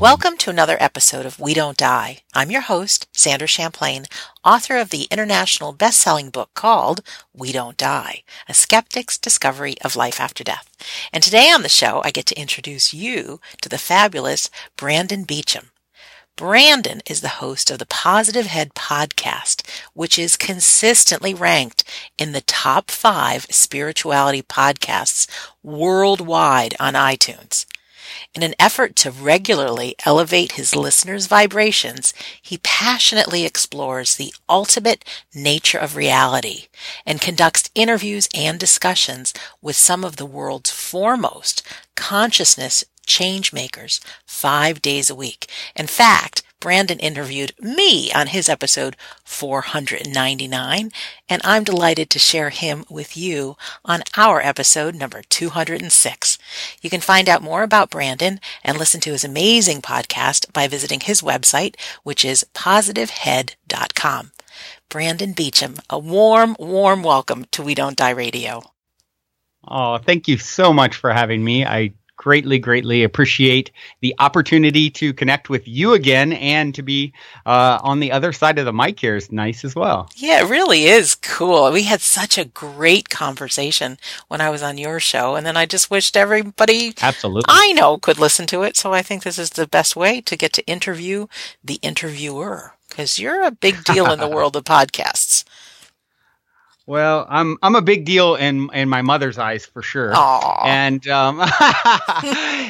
Welcome to another episode of We Don't Die. I'm your host, Sandra Champlain, author of the international best-selling book called We Don't Die, A Skeptic's Discovery of Life After Death. And today on the show, I get to introduce you to the fabulous Brandon Beachum. Brandon is the host of the Positive Head podcast, which is consistently ranked in the top five spirituality podcasts worldwide on iTunes. In an effort to regularly elevate his listeners' vibrations, he passionately explores the ultimate nature of reality and conducts interviews and discussions with some of the world's foremost consciousness change makers five days a week. In fact, Brandon interviewed me on his episode 499, and I'm delighted to share him with you on our episode number 206. You can find out more about Brandon and listen to his amazing podcast by visiting his website, which is positivehead.com. Brandon Beachum, a warm, warm welcome to We Don't Die Radio. Oh, thank you so much for having me. I greatly, greatly appreciate the opportunity to connect with you again and to be uh, on the other side of the mic here is nice as well. Yeah, it really is cool. We had such a great conversation when I was on your show, and then I just wished everybody absolutely I know could listen to it. So I think this is the best way to get to interview the interviewer because you're a big deal in the world of podcasts. Well, I'm I'm a big deal in in my mother's eyes for sure. Aww. And um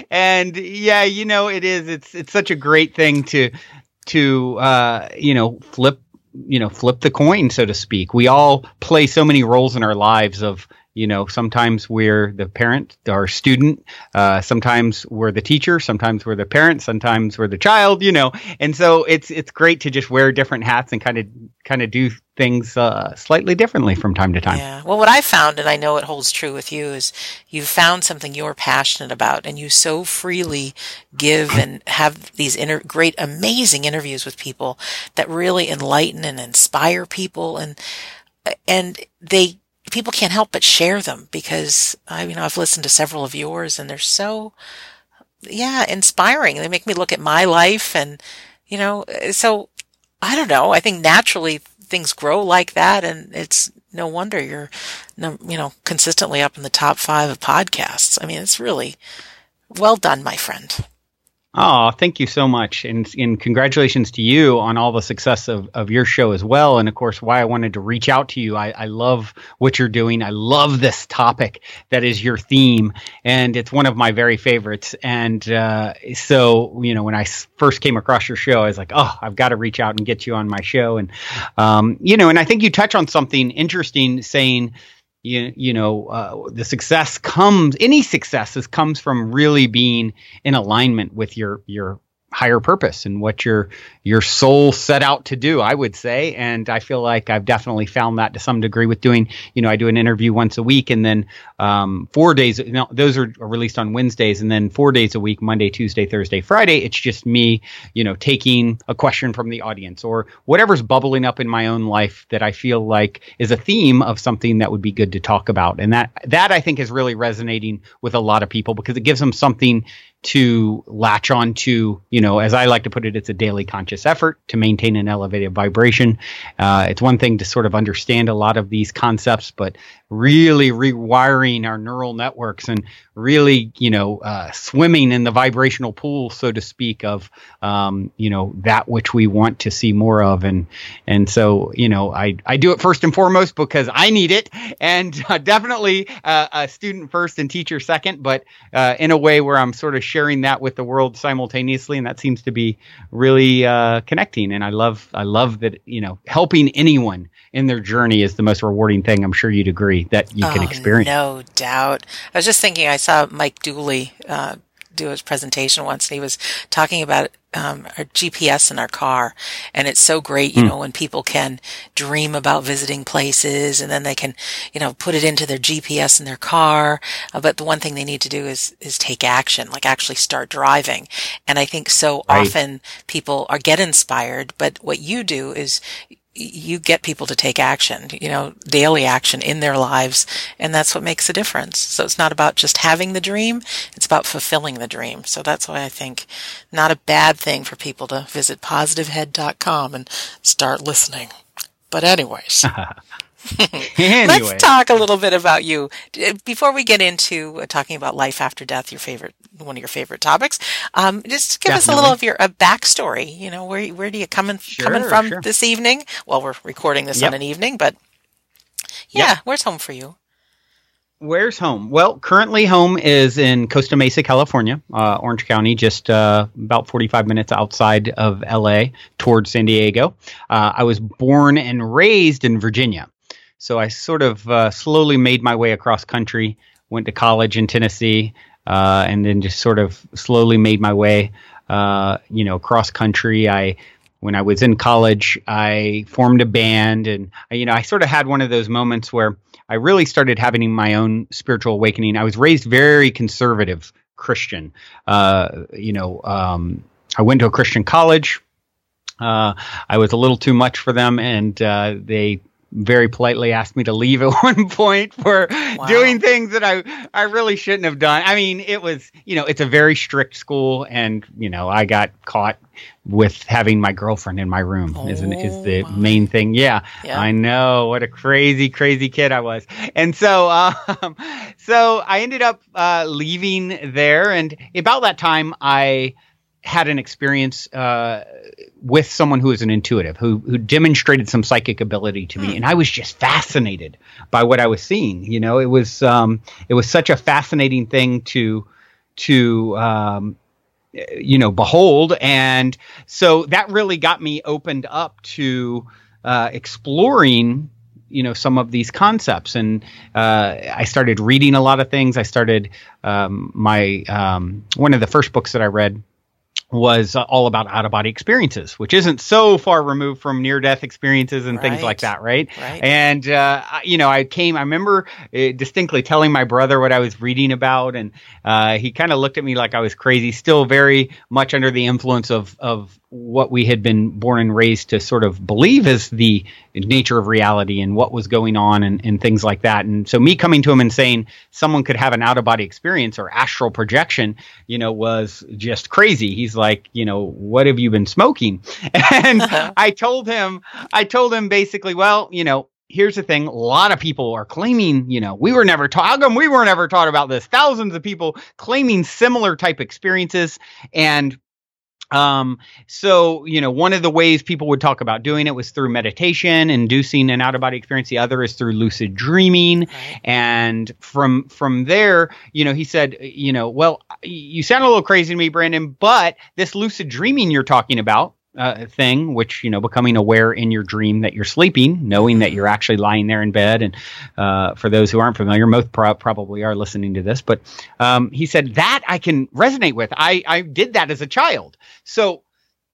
and yeah, you know it is it's it's such a great thing to to uh you know flip you know flip the coin so to speak. We all play so many roles in our lives of you know sometimes we're the parent or student uh, sometimes we're the teacher sometimes we're the parent sometimes we're the child you know. And so it's it's great to just wear different hats and kind of kind of do things uh, slightly differently from time to time. Yeah. Well what i found and i know it holds true with you is you've found something you're passionate about and you so freely give and have these inter- great amazing interviews with people that really enlighten and inspire people and and they people can't help but share them because I, you know, I've listened to several of yours and they're so, yeah, inspiring. They make me look at my life and, you know, so I don't know. I think naturally things grow like that and it's no wonder you're, you know, consistently up in the top five of podcasts. I mean, it's really well done, my friend. Oh, thank you so much. And, and congratulations to you on all the success of, of your show as well. And of course, why I wanted to reach out to you. I, I love what you're doing. I love this topic that is your theme. And it's one of my very favorites. And uh, so, you know, when I first came across your show, I was like, oh, I've got to reach out and get you on my show. And, um, you know, and I think you touch on something interesting saying, you, you know uh, the success comes any success comes from really being in alignment with your your higher purpose and what your your soul set out to do i would say. And i feel like i've definitely found that to some degree with doing you know i do an interview once a week and then um, four days you know, those are released on wednesdays and then four days a week monday tuesday thursday friday. It's just me you know taking a question from the audience or whatever's bubbling up in my own life that i feel like is a theme of something that would be good to talk about. And that that i think is really resonating with a lot of people because it gives them something to latch on to, you know, as I like to put it, it's a daily conscious effort to maintain an elevated vibration. Uh, it's one thing to sort of understand a lot of these concepts, but really rewiring our neural networks and really, you know, uh, swimming in the vibrational pool, so to speak, of, um, you know, that which we want to see more of. And, and so, you know, I, I do it first and foremost because I need it and uh, definitely uh, a student first and teacher second, but uh, in a way where I'm sort of sharing that with the world simultaneously. And that seems to be really uh, connecting. And I love, I love that, you know, helping anyone in their journey is the most rewarding thing. I'm sure you'd agree that you oh, can experience. No doubt. I was just thinking, I saw Mike Dooley uh, do his presentation once, and he was talking about um, our GPS in our car, and it's so great, you mm. know, when people can dream about visiting places, and then they can, you know, put it into their GPS in their car. Uh, but the one thing they need to do is is take action, like actually start driving. And I think so right. often people are get inspired, but what you do is you get people to take action, you know, daily action in their lives, and that's what makes a difference. So it's not about just having the dream, it's about fulfilling the dream. So that's why I think not a bad thing for people to visit positivehead.com and start listening. But anyways, anyway. Let's talk a little bit about you before we get into uh, talking about life after death. Your favorite, one of your favorite topics. Um, just give Definitely. us a little of your backstory. You know, where where do you come in, sure, coming from sure. this evening? Well, we're recording this yep. on an evening, but yeah, yep. where's home for you? Where's home? Well, currently home is in Costa Mesa, California, uh, Orange County, just uh, about 45 minutes outside of LA towards San Diego. Uh, I was born and raised in Virginia. So I sort of uh, slowly made my way across country, went to college in Tennessee, uh, and then just sort of slowly made my way, uh, you know, across country. I when I was in college, I formed a band, and you know, I sort of had one of those moments where I really started having my own spiritual awakening. I was raised very conservative Christian. Uh, you know, um, I went to a Christian college. Uh, I was a little too much for them, and uh, they very politely asked me to leave at one point for wow. doing things that I I really shouldn't have done. I mean, it was you know it's a very strict school, and you know I got caught with having my girlfriend in my room oh, is is the my. main thing. Yeah, yeah, I know what a crazy crazy kid I was, and so um, so I ended up uh, leaving there, and about that time I had an experience uh, with someone who is an intuitive who who demonstrated some psychic ability to me. Hmm. and I was just fascinated by what I was seeing you know? It was um, it was such a fascinating thing to to um, you know behold. And so that really got me opened up to uh, exploring you know some of these concepts. And uh, i started reading a lot of things. I started um, my um, one of the first books that i read was all about out of body experiences, which isn't so far removed from near death experiences and right. things like that, right? right. And uh, you know, I came. I remember uh, distinctly telling my brother what I was reading about, and uh, he kind of looked at me like I was crazy. Still very much under the influence of of what we had been born and raised to sort of believe is the nature of reality and what was going on and, and things like that. And so me coming to him and saying someone could have an out of body experience or astral projection, you know, was just crazy. He's like, you know, what have you been smoking? And I told him, I told him basically, well, you know, here's the thing a lot of people are claiming you know we were never taught we were never taught about this thousands of people claiming similar type experiences and um, so, you know, one of the ways people would talk about doing it was through meditation, inducing an out of body experience. The other is through lucid dreaming. Right. And from, from there, you know, he said, you know, well, you sound a little crazy to me, Brandon, but this lucid dreaming you're talking about, uh, thing, which you know, becoming aware in your dream that you're sleeping, knowing that you're actually lying there in bed. And uh, for those who aren't familiar, most pro- probably are listening to this, but um, he said that I can resonate with. I I did that as a child, so.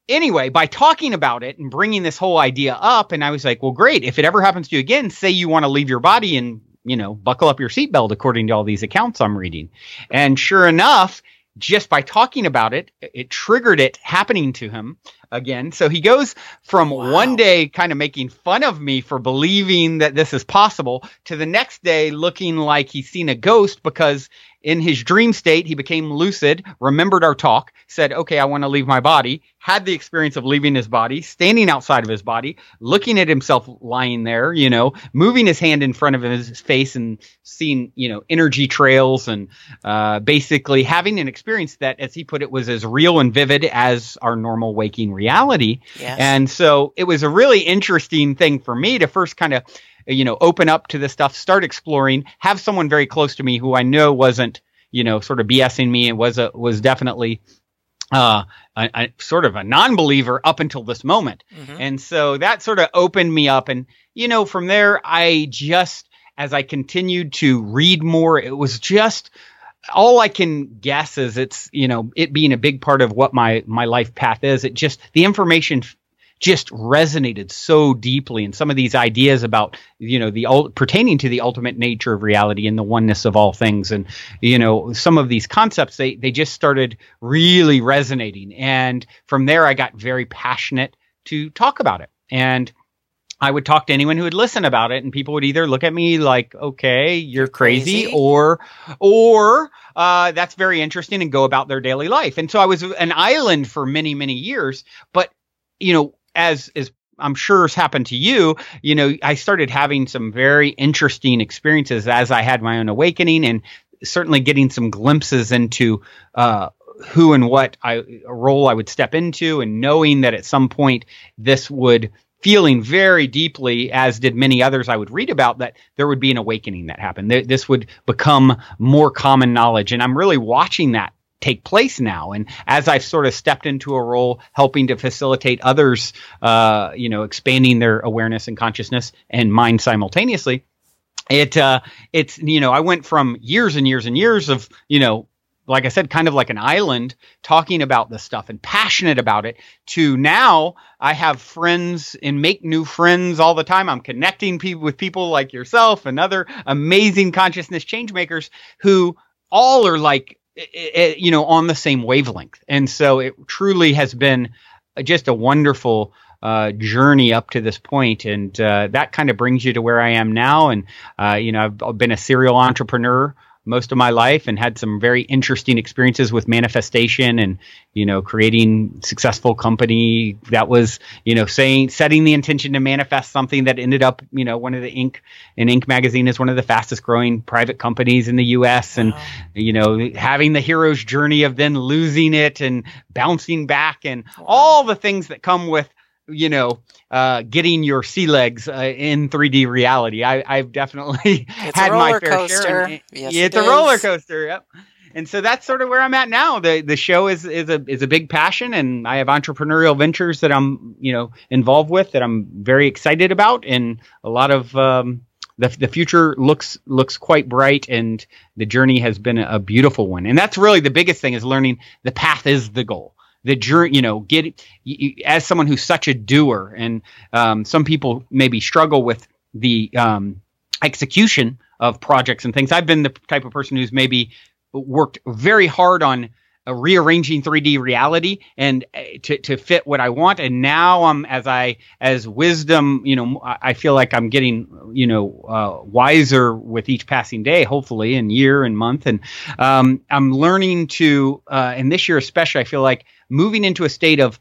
Anyway, by talking about it and bringing this whole idea up, and I was like, well, great. If it ever happens to you again, say you want to leave your body and, you know, buckle up your seatbelt according to all these accounts I'm reading. And sure enough, just by talking about it, it triggered it happening to him again. So he goes from wow. one day kind of making fun of me for believing that this is possible to the next day looking like he's seen a ghost because in his dream state, he became lucid, remembered our talk, said, okay, I want to leave my body, had the experience of leaving his body, standing outside of his body, looking at himself lying there, you know, moving his hand in front of his face and seeing, you know, energy trails and uh, basically having an experience that, as he put it, was as real and vivid as our normal waking reality. Yes. And so it was a really interesting thing for me to first kind of you know, open up to this stuff, start exploring, have someone very close to me who I know wasn't, you know, sort of BSing me and was a, was definitely uh, a, a, sort of a non-believer up until this moment. Mm-hmm. And so that sort of opened me up. And, you know, from there, I just, as I continued to read more, it was just, all I can guess is it's, you know, it being a big part of what my, my life path is. It just, the information just resonated so deeply and some of these ideas about you know the pertaining to the ultimate nature of reality and the oneness of all things. And you know some of these concepts they they just started really resonating. And from there I got very passionate to talk about it. And I would talk to anyone who would listen about it, and people would either look at me like, "Okay, you're crazy,", Crazy. or, or uh, that's very interesting, and go about their daily life. And so I was an island for many, many years. But you know, as as I'm sure has happened to you, you know, I started having some very interesting experiences as I had my own awakening, and certainly getting some glimpses into uh, who and what I a role I would step into, and knowing that at some point this would feeling very deeply, as did many others I would read about, that there would be an awakening that happened. Th- This would become more common knowledge, and I'm really watching that take place now. And as I've sort of stepped into a role helping to facilitate others, uh, you know, expanding their awareness and consciousness and mind simultaneously, it uh it's you know i went from years and years and years of you know like i said kind of like an island talking about this stuff and passionate about it to now i have friends and make new friends all the time i'm connecting people with people like yourself and other amazing consciousness change makers who all are like eh, eh, you know on the same wavelength and so it truly has been just a wonderful uh, journey up to this point, and uh, that kind of brings you to where I am now. And uh, you know, I've been a serial entrepreneur most of my life, and had some very interesting experiences with manifestation, and you know, creating successful company that was you know saying setting the intention to manifest something that ended up you know one of the Inc. and Inc. magazine is one of the fastest growing private companies in the U.S. and Wow. you know having the hero's journey of then losing it and bouncing back and all the things that come with you know uh, getting your sea legs uh, in 3D reality. I, I've definitely It's had my roller fair share. coaster. and it- Yes, it's it a roller coaster. Yep. And so that's sort of where I'm at now. The the show is is a is a big passion, and I have entrepreneurial ventures that I'm you know involved with that I'm very excited about, and a lot of um, the the future looks looks quite bright, and the journey has been a beautiful one. And that's really the biggest thing is learning the path is the goal. The journey, you know, get as someone who's such a doer, and um, some people maybe struggle with the um, execution of projects and things. I've been the type of person who's maybe worked very hard on uh, rearranging 3D reality and uh, to, to fit what I want. And now I'm as I as wisdom, you know, I feel like I'm getting you know uh, wiser with each passing day, hopefully, and year and month. And um, I'm learning to, uh, and this year especially, I feel like moving into a state of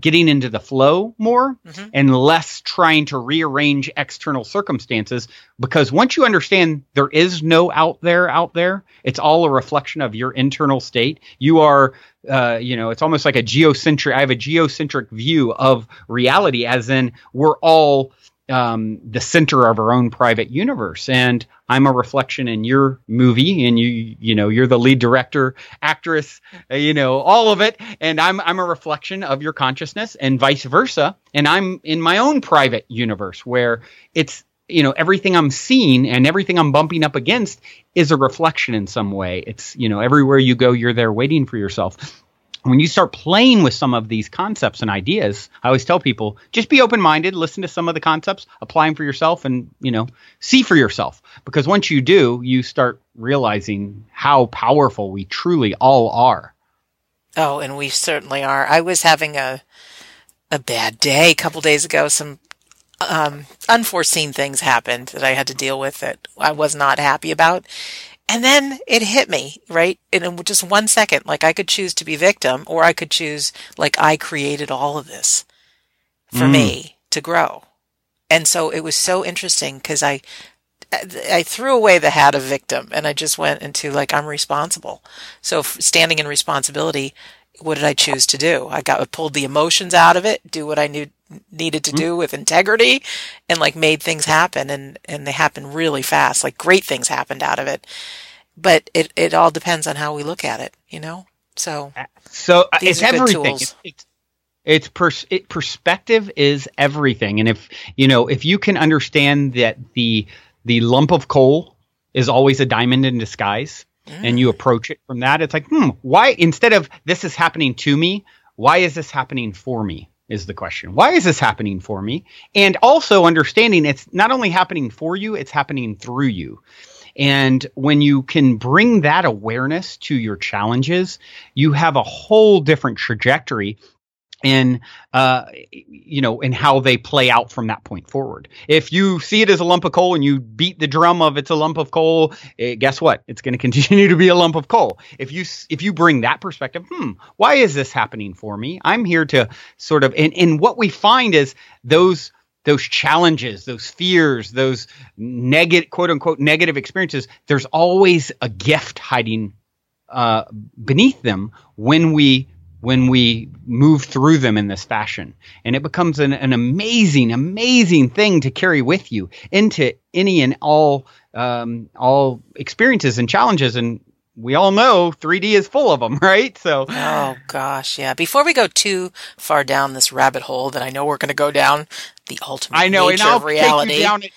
getting into the flow more Mhm. and less trying to rearrange external circumstances because once you understand there is no out there out there it's all a reflection of your internal state you are uh, you know it's almost like a geocentric i have a geocentric view of reality as in we're all um, the center of our own private universe. And i'm a reflection in your movie and you you know you're the lead director actress uh, you know all of it. And i'm i'm a reflection of your consciousness and vice versa. And i'm in my own private universe where it's you know everything i'm seeing and everything i'm bumping up against is a reflection in some way. It's you know everywhere you go you're there waiting for yourself when you start playing with some of these concepts and ideas, I always tell people just be open minded, listen to some of the concepts, apply them for yourself, and you know see for yourself. Because once you do, you start realizing how powerful we truly all are. Oh, and we certainly are. I was having a a bad day a couple days ago. Some um, unforeseen things happened that I had to deal with that I was not happy about. And then it hit me, right? In just one second, like I could choose to be victim or I could choose, like, I created all of this for Mm. me to grow. And so it was so interesting because I, I threw away the hat of victim and I just went into like, I'm responsible. So standing in responsibility, what did I choose to do? I got pulled the emotions out of it, do what I knew needed to do with integrity and like made things happen and, and they happened really fast. Like great things happened out of it. But it, it all depends on how we look at it, you know? So So uh, it's everything. It's, it's, it's pers- it, perspective is everything, and if you know if you can understand that the the lump of coal is always a diamond in disguise, and you approach it from that, it's like, hmm, why instead of this is happening to me, why is this happening for me? Is the question. Why is this happening for me? And also understanding it's not only happening for you, it's happening through you. And when you can bring that awareness to your challenges, you have a whole different trajectory in uh, you know in how they play out from that point forward. If you see it as a lump of coal and you beat the drum of it's a lump of coal, eh, guess what? It's going to continue to be a lump of coal. If you if you bring that perspective, hmm, why is this happening for me? I'm here to sort of and and what we find is those those challenges, those fears, those negative quote unquote negative experiences. There's always a gift hiding uh, beneath them when we when we move through them in this fashion. And it becomes an, an amazing, amazing thing to carry with you into any and all um, all experiences and challenges. And we all know 3D is full of them, right? So, oh gosh, yeah. Before we go too far down this rabbit hole that I know we're going to go down, the ultimate I know, nature and I'll of reality. Take you down it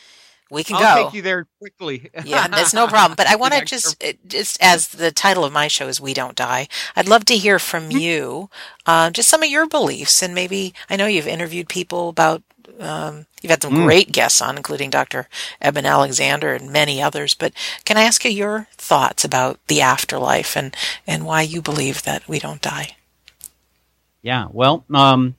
we can I'll go. take you there quickly. yeah, that's no problem. But I want to just, just as the title of my show is "We Don't Die," I'd love to hear from mm-hmm. you, uh, just some of your beliefs, and maybe I know you've interviewed people about. Um, you've had some mm. great guests on, including Dr. Eben Alexander and many others. But can I ask you your thoughts about the afterlife and and why you believe that we don't die? Yeah, well, um,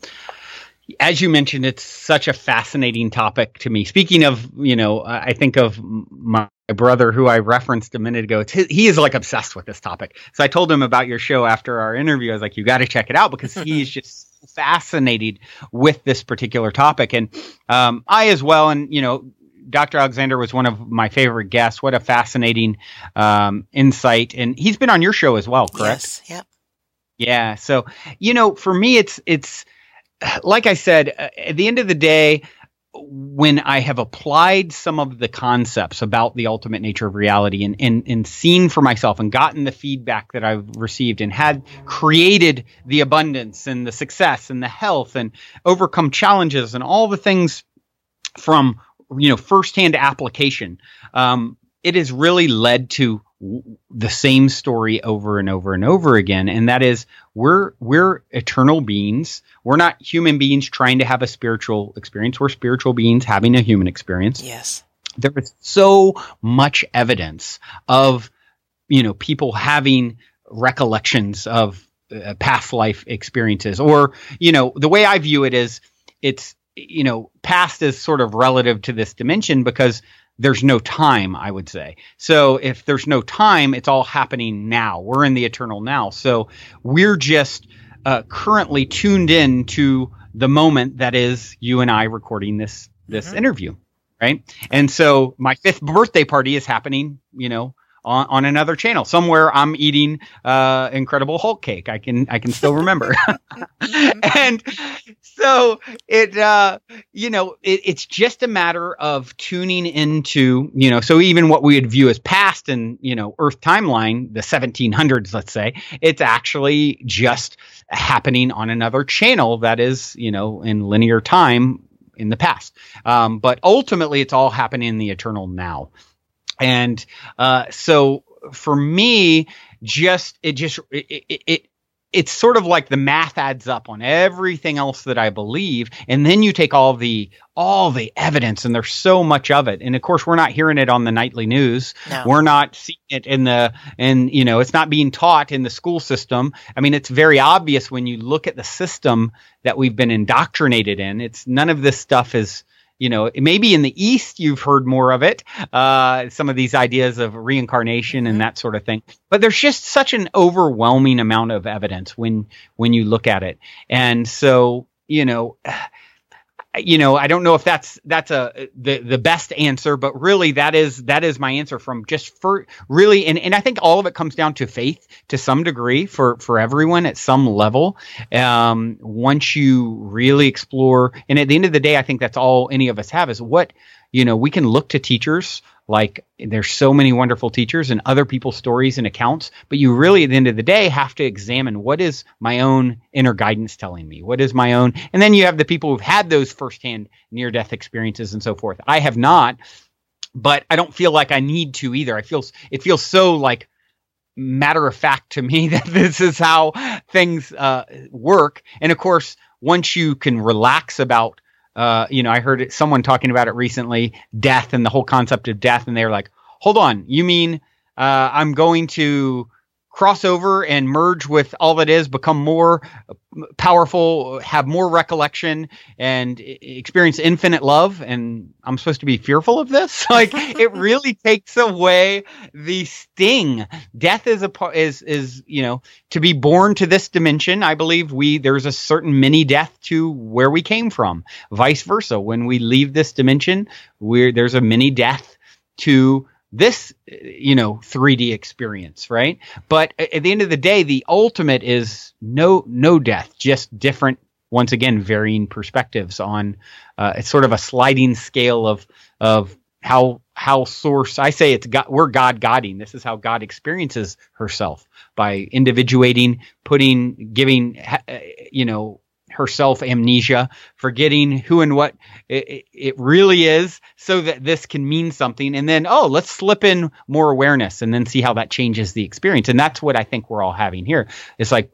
as you mentioned, it's such a fascinating topic to me. Speaking of, you know, I think of my brother who I referenced a minute ago. His, he is like obsessed with this topic. So I told him about your show after our interview. I was like, you got to check it out because he's just fascinated with this particular topic. And um, I as well. And, you know, Dr. Alexander was one of my favorite guests. What a fascinating um, insight. And he's been on your show as well, correct? Yes. Yep. Yeah. So, you know, for me, it's, it's, like I said, uh, at the end of the day, when I have applied some of the concepts about the ultimate nature of reality and, and, and seen for myself and gotten the feedback that I've received and had created the abundance and the success and the health and overcome challenges and all the things from you know firsthand application, um, it has really led to the same story over and over and over again and that is we're we're eternal beings. We're not human beings trying to have a spiritual experience. We're spiritual beings having a human experience. Yes. There is so much evidence of you know people having recollections of uh, past life experiences. Or you know the way i view it is it's you know past is sort of relative to this dimension because there's no time, I would say. So if there's no time, it's all happening now. We're in the eternal now. So we're just uh, currently tuned in to the moment that is you and I recording this this mm-hmm. interview, right? And so my fifth birthday party is happening, you know, on, on another channel somewhere. I'm eating uh, Incredible Hulk cake. I can I can still remember, and so it uh, you know it, it's just a matter of tuning into you know so even what we would view as past and you know Earth timeline, the 1700s, let's say, it's actually just happening on another channel that is you know in linear time in the past. Um, but ultimately, it's all happening in the eternal now. And uh, so for me, just it just it, it, it it's sort of like the math adds up on everything else that I believe, and then you take all the all the evidence, and there's so much of it. And of course, we're not hearing it on the nightly news. No. We're not seeing it in the and you know it's not being taught in the school system. I mean, it's very obvious when you look at the system that we've been indoctrinated in. It's none of this stuff is you know, maybe in the East you've heard more of it, uh, some of these ideas of reincarnation mm-hmm. and that sort of thing. But there's just such an overwhelming amount of evidence when when you look at it, and so you know, you know, I don't know if that's that's a the the best answer, but really that is that is my answer from just for really, and and I think all of it comes down to faith to some degree for for everyone at some level. Um, once you really explore, and at the end of the day, I think that's all any of us have is what you know. We can look to teachers like there's so many wonderful teachers and other people's stories and accounts but you really at the end of the day have to examine what is my own inner guidance telling me? What is my own? And then you have the people who've had those firsthand near death experiences and so forth. I have not but i don't feel like i need to either. I feel it feels so like matter of fact to me that this is how things uh, work. And of course once you can relax about uh, you know, I heard someone talking about it recently, death and the whole concept of death, and they were like, "Hold on, you mean uh, I'm going to cross over and merge with all that is, become more powerful, have more recollection, and experience infinite love. And I'm supposed to be fearful of this? like it really takes away the sting. Death is a is is you know to be born to this dimension. I believe we there's a certain mini death to where we came from. Vice versa, when we leave this dimension, we there's a mini death to this you know 3D experience, right? But at the end of the day, the ultimate is no no death, just different once again varying perspectives on uh, it's sort of a sliding scale of of how how source I say it's God we're God Godding. This is how God experiences herself by individuating, putting, giving, you know, herself amnesia, forgetting who and what it, it, really is, so that this can mean something. And then, oh, let's slip in more awareness and then see how that changes the experience. And that's what I think we're all having here. It's like,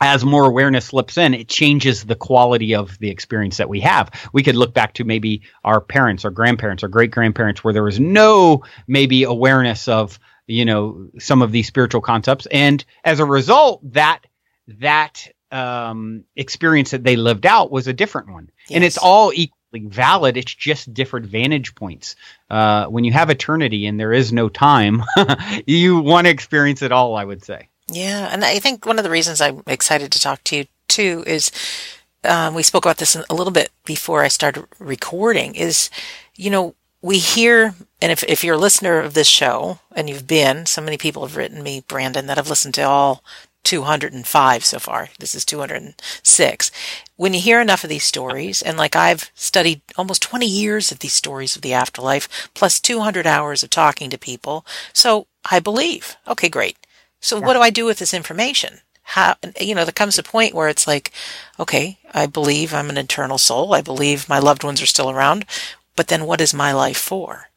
as more awareness slips in, it changes the quality of the experience that we have. We could look back to maybe our parents, or grandparents, or great grandparents, where there was no maybe awareness of, you know, some of these spiritual concepts. And as a result, that, that um, experience that they lived out was a different one. Yes. And it's all equally valid. It's just different vantage points. Uh, when you have eternity and there is no time, you want to experience it all, I would say. Yeah. And I think one of the reasons I'm excited to talk to you too is um, we spoke about this a little bit before I started recording is, you know, we hear, and if, if you're a listener of this show, and you've been, so many people have written me, Brandon, that have listened to all 205 so far. This is 206. When you hear enough of these stories, and like I've studied almost 20 years of these stories of the afterlife, plus 200 hours of talking to people, so I believe. Okay, great. So yeah. what do I do with this information? How, you know, there comes a point where it's like, okay, I believe I'm an eternal soul. I believe my loved ones are still around, but then what is my life for?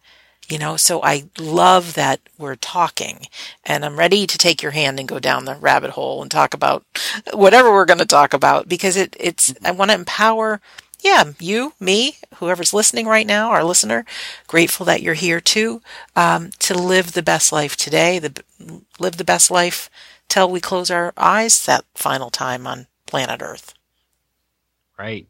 You know, so I love that we're talking and I'm ready to take your hand and go down the rabbit hole and talk about whatever we're going to talk about because it, it's, I want to empower, yeah, you, me, whoever's listening right now, our listener, grateful that you're here too, um, to live the best life today, the, live the best life till we close our eyes that final time on planet Earth. Right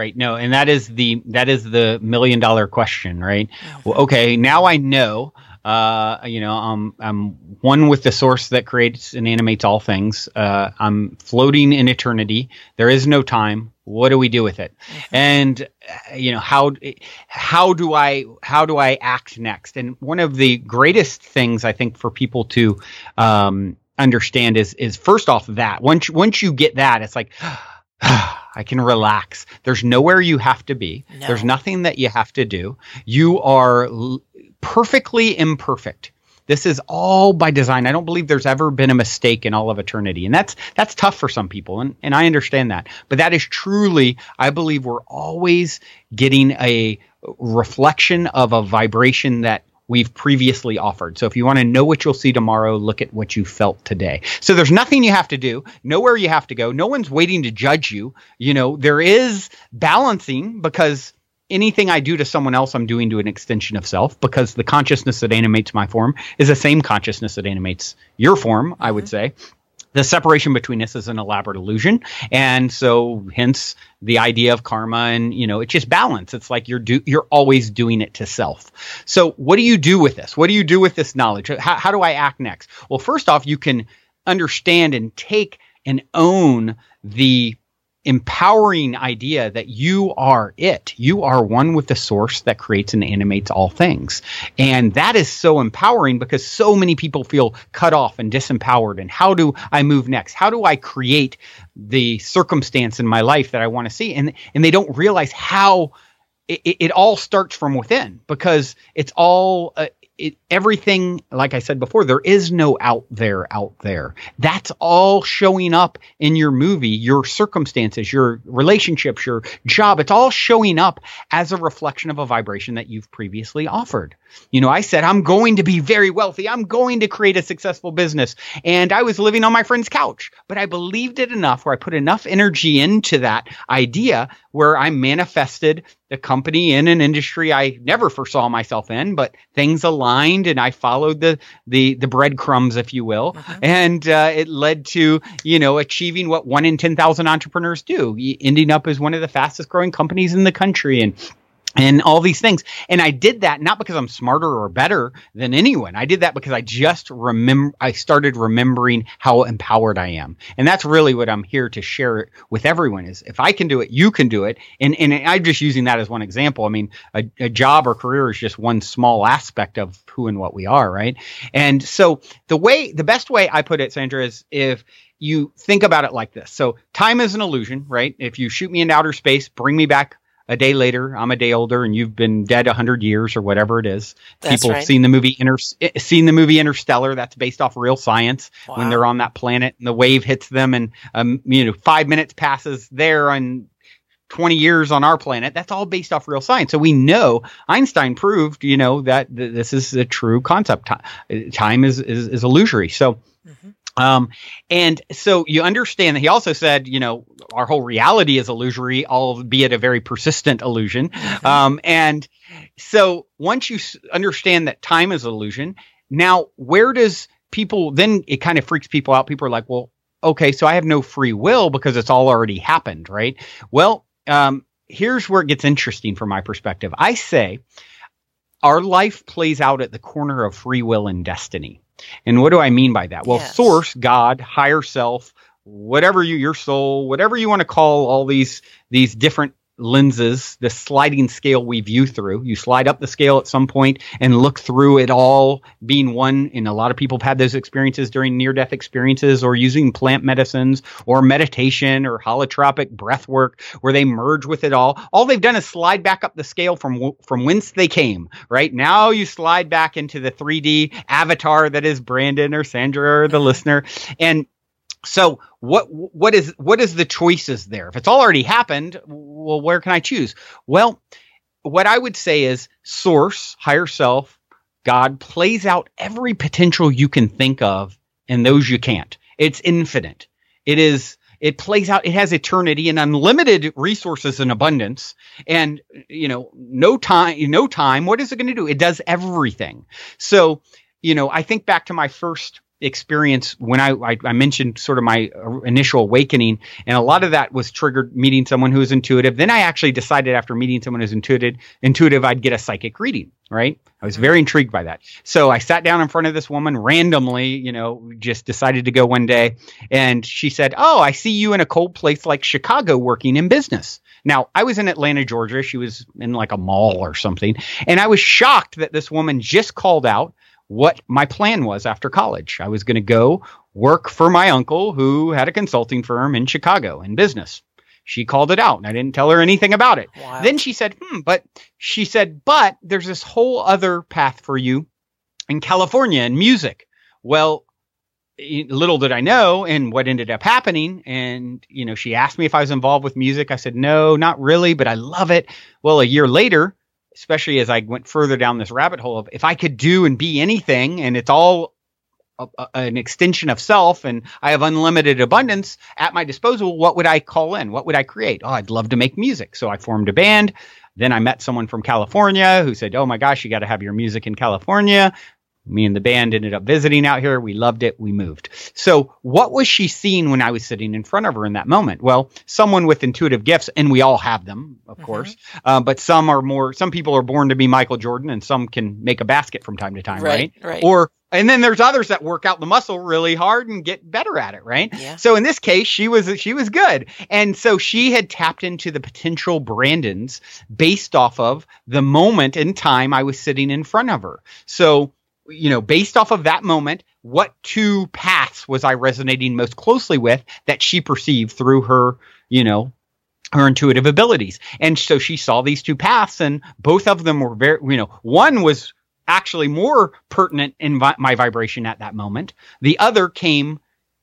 right? No and that is the that is the million dollar question right? Well, okay now i know uh, you know I'm I'm one with the source that creates and animates all things. Uh, i'm floating in eternity. There is no time. What do we do with it? Mm-hmm. and uh, you know how how do i how do i act next? And one of the greatest things i think for people to um, understand is is first off that once once you get that it's like I can relax. There's nowhere you have to be. No. There's nothing that you have to do. You are l- perfectly imperfect. This is all by design. I don't believe there's ever been a mistake in all of eternity. And that's that's tough for some people and, and I understand that. But that is truly, I believe we're always getting a reflection of a vibration that we've previously offered. So if you want to know what you'll see tomorrow, look at what you felt today. So there's nothing you have to do, nowhere you have to go. No one's waiting to judge you. You know, there is balancing because anything I do to someone else, I'm doing to an extension of self because the consciousness that animates my form is the same consciousness that animates your form, I would mm-hmm. say the separation between us is an elaborate illusion. And so hence the idea of karma and you know it's just balance. It's like you're do you're always doing it to self. So what do you do with this? What do you do with this knowledge? How, how do i act next? Well first off you can understand and take and own the empowering idea that you are it. You are one with the source that creates and animates all things. And that is so empowering because so many people feel cut off and disempowered. And how do I move next? How do I create the circumstance in my life that I want to see? And, and they don't realize how it, it, all starts from within because it's all uh, it, everything, like I said before, there is no out there out there. That's all showing up in your movie, your circumstances, your relationships, your job. It's all showing up as a reflection of a vibration that you've previously offered. You know, I said, I'm going to be very wealthy. I'm going to create a successful business. And I was living on my friend's couch, but I believed it enough where I put enough energy into that idea where I manifested the company in an industry I never foresaw myself in, but things aligned and I followed the the the breadcrumbs, if you will, uh-huh. and uh, it led to you know achieving what one in ten thousand entrepreneurs do, ending up as one of the fastest growing companies in the country and and all these things. And I did that not because I'm smarter or better than anyone. I did that because I just remember, I started remembering how empowered I am. And that's really what I'm here to share with everyone is if I can do it, you can do it. And, and I'm just using that as one example. I mean, a, a job or career is just one small aspect of who and what we are. Right. And so the way, the best way I put it, Sandra, is if, you think about it like this. So time is an illusion, right? If you shoot me into outer space, bring me back a day later, I'm a day older, and you've been dead a hundred years or whatever it is. That's People right. have seen the movie Inter- seen the movie Interstellar. That's based off real science. Wow. When they're on that planet and the wave hits them, and um, you know, five minutes passes there, and 20 years on our planet. That's all based off real science. So we know Einstein proved, you know, that th- this is a true concept. Time is, is, is illusory. So, mm-hmm. Um, and so you understand that he also said, you know, our whole reality is illusory, albeit a very persistent illusion. Mm-hmm. Um, and so once you understand that time is illusion, now where does people then it kind of freaks people out? People are like, well, okay, so I have no free will because it's all already happened, right? Well, um, here's where it gets interesting from my perspective. I say our life plays out at the corner of free will and destiny. And what do I mean by that? Well, yes. source, God, higher self, whatever you, your soul, whatever you want to call all these, these different lenses, the sliding scale we view through. You slide up the scale at some point and look through it all being one. And a lot of people have had those experiences during near death experiences or using plant medicines or meditation or holotropic breath work where they merge with it all. All they've done is slide back up the scale from, from whence they came, right? Now you slide back into the 3D avatar that is Brandon or Sandra or the listener. And so what what is what is the choices there? If it's all already happened, well, where can I choose? Well, what I would say is source, higher self, God plays out every potential you can think of and those you can't. It's infinite. It is it plays out it has eternity and unlimited resources and abundance and you know no time no time what is it going to do it does everything so you know i think back to my first experience when I, I, I mentioned sort of my initial awakening, and a lot of that was triggered meeting someone who was intuitive. Then I actually decided after meeting someone who's intuitive, intuitive, I'd get a psychic reading. Right? I was very intrigued by that. So I sat down in front of this woman randomly, you know, just decided to go one day, and she said, "Oh, I see you in a cold place like Chicago working in business." Now, I was in Atlanta, Georgia. She was in like a mall or something. And I was shocked that this woman just called out what my plan was after college. I was going to go work for my uncle who had a consulting firm in Chicago in business. She called it out and I didn't tell her anything about it. Wow. Then she said, hmm, but she said, but there's this whole other path for you in California in music. Well, little did I know and what ended up happening. And, you know, she asked me if I was involved with music. I said, no, not really, but I love it. Well, a year later, especially as I went further down this rabbit hole of if I could do and be anything and it's all a, a, an extension of self and I have unlimited abundance at my disposal, what would I call in? What would I create? Oh, I'd love to make music. So I formed a band. Then I met someone from California who said, Oh my gosh, you got to have your music in California me and the band ended up visiting out here. We loved it. We moved. So, what was she seeing when I was sitting in front of her in that moment? Well, someone with intuitive gifts, and we all have them, of mm-hmm. course. Uh, but some are more. Some people are born to be Michael Jordan, and some can make a basket from time to time, right? Right. right. Or and then there's others that work out the muscle really hard and get better at it, right? Yeah. So in this case, she was she was good, and so she had tapped into the potential Brandons based off of the moment in time I was sitting in front of her. So you know, based off of that moment, what two paths was I resonating most closely with that she perceived through her, you know, her intuitive abilities. And so she saw these two paths and both of them were very, you know, one was actually more pertinent in vi- my vibration at that moment. The other came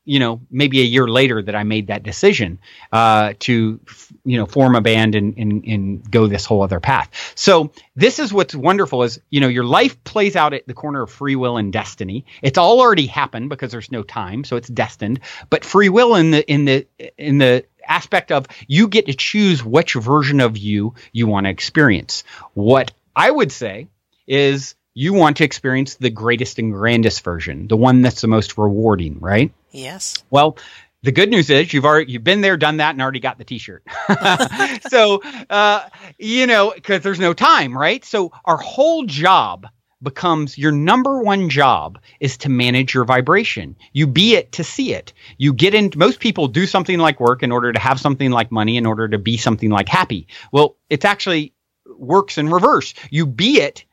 you know, maybe a year later that I made that decision uh, to, you know, form a band and, and, and go this whole other path. So this is what's wonderful is, you know, your life plays out at the corner of free will and destiny. It's all already happened because there's no time, so it's destined. But free will in the in the in the aspect of you get to choose which version of you you want to experience. What I would say is you want to experience the greatest and grandest version, the one that's the most rewarding, right? Yes. Well, the good news is you've already you've been there, done that, and already got the T-shirt. so uh, you know because there's no time, right? So our whole job becomes your number one job is to manage your vibration. You be it to see it. You get in. Most people do something like work in order to have something like money, in order to be something like happy. Well, it's actually works in reverse. You be it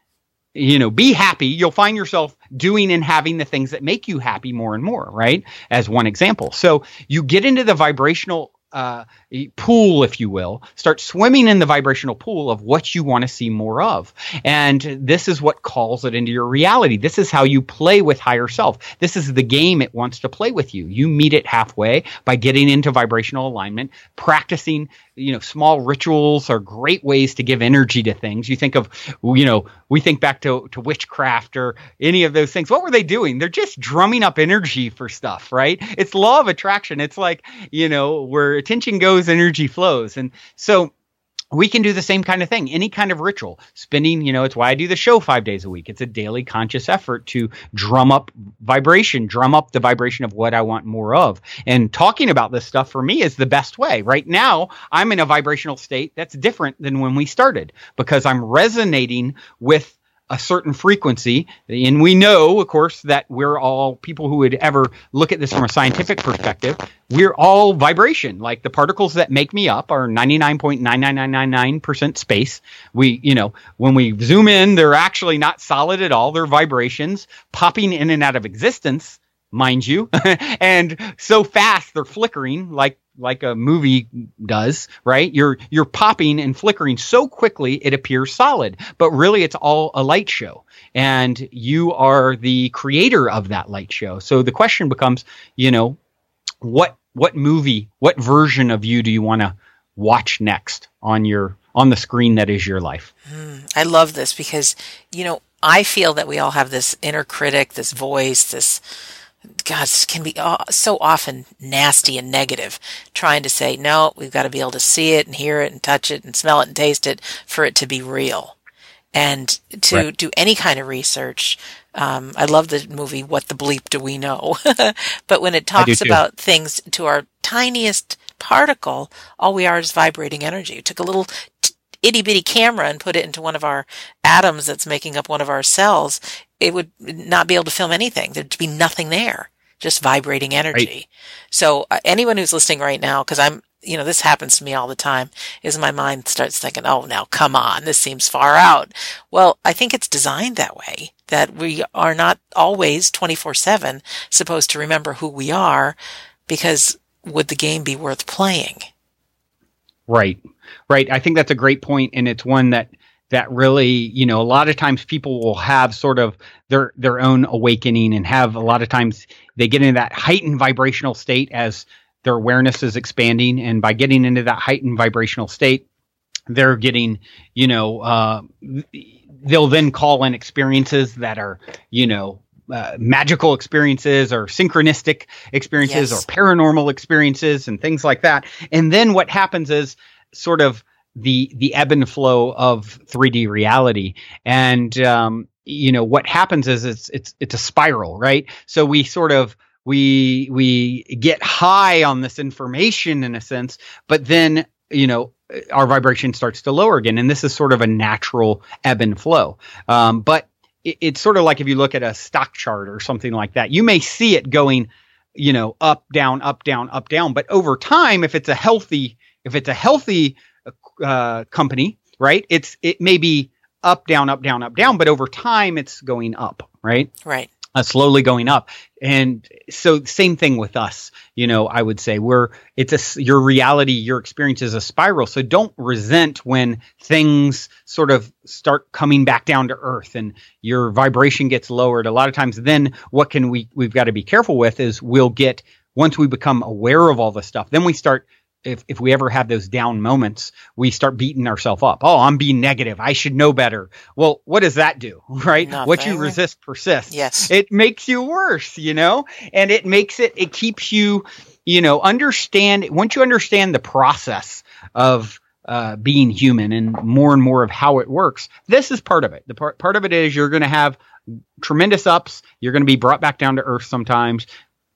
you know, be happy, you'll find yourself doing and having the things that make you happy more and more, right? As one example. So you get into the vibrational uh, pool, if you will, start swimming in the vibrational pool of what you want to see more of. And this is what calls it into your reality. This is how you play with higher self. This is the game it wants to play with you. You meet it halfway by getting into vibrational alignment, practicing you know small rituals are great ways to give energy to things you think of you know we think back to, to witchcraft or any of those things what were they doing they're just drumming up energy for stuff right it's law of attraction it's like you know where attention goes energy flows. And so we can do the same kind of thing any kind of ritual. Spending you know it's why i do the show five days a week. It's a daily conscious effort to drum up vibration drum up the vibration of what i want more of. And talking about this stuff for me is the best way. Right now i'm in a vibrational state that's different than when we started because i'm resonating with a certain frequency. And we know, of course, that we're all people who would ever look at this from a scientific perspective. We're all vibration. Like the particles that make me up are 99.99999% space. We, you know, when we zoom in, they're actually not solid at all. They're vibrations popping in and out of existence mind you, and so fast they're flickering like like a movie does, right? You're you're popping and flickering so quickly it appears solid, but really it's all a light show. And you are the creator of that light show. So the question becomes, you know, what what movie, what version of you do you want to watch next on your on the screen that is your life? Mm, I love this because, you know, I feel that we all have this inner critic, this voice, this God, can be so often nasty and negative, trying to say, no, we've got to be able to see it and hear it and touch it and smell it and taste it for it to be real. And to right. do any kind of research, um, I love the movie What the Bleep Do We Know? but when it talks about things to our tiniest particle, all we are is vibrating energy. It took a little itty bitty camera and put it into one of our atoms that's making up one of our cells, it would not be able to film anything. There'd be nothing there, just vibrating energy. Right. So uh, anyone who's listening right now, because I'm, you know, this happens to me all the time, is my mind starts thinking, oh, now come on, this seems far out. Well, I think it's designed that way, that we are not always 24 7 supposed to remember who we are, because would the game be worth playing? Right. Right. I think that's a great point, and it's one that that really, you know, a lot of times people will have sort of their their own awakening and have a lot of times they get into that heightened vibrational state as their awareness is expanding, and by getting into that heightened vibrational state, they're getting, you know, uh, they'll then call in experiences that are, you know, uh, magical experiences or synchronistic experiences yes. or paranormal experiences and things like that. And then what happens is sort of the the ebb and flow of 3D reality. And um, you know what happens is it's it's it's a spiral, right? So we sort of we we get high on this information in a sense, but then you know our vibration starts to lower again, and this is sort of a natural ebb and flow. Um, but it, it's sort of like if you look at a stock chart or something like that, you may see it going, you know, up, down, up, down, up, down. But over time, if it's a healthy if it's a healthy uh, company, right? It's it may be up, down, up, down, up, down, but over time it's going up, right? Right. Uh, slowly going up, and so same thing with us. You know, I would say we're it's a your reality, your experience is a spiral. So don't resent when things sort of start coming back down to earth and your vibration gets lowered. A lot of times, then what can we we've got to be careful with is we'll get once we become aware of all the stuff, then we start if, if we ever have those down moments, we start beating ourselves up. Oh, I'm being negative. I should know better. Well, what does that do? Right? Nothing. What you resist persists. Yes. It makes you worse, you know, and it makes it, it keeps you, you know, understand, once you understand the process of, uh, being human and more and more of how it works. This is part of it. The part part of it is you're going to have tremendous ups. You're going to be brought back down to earth sometimes.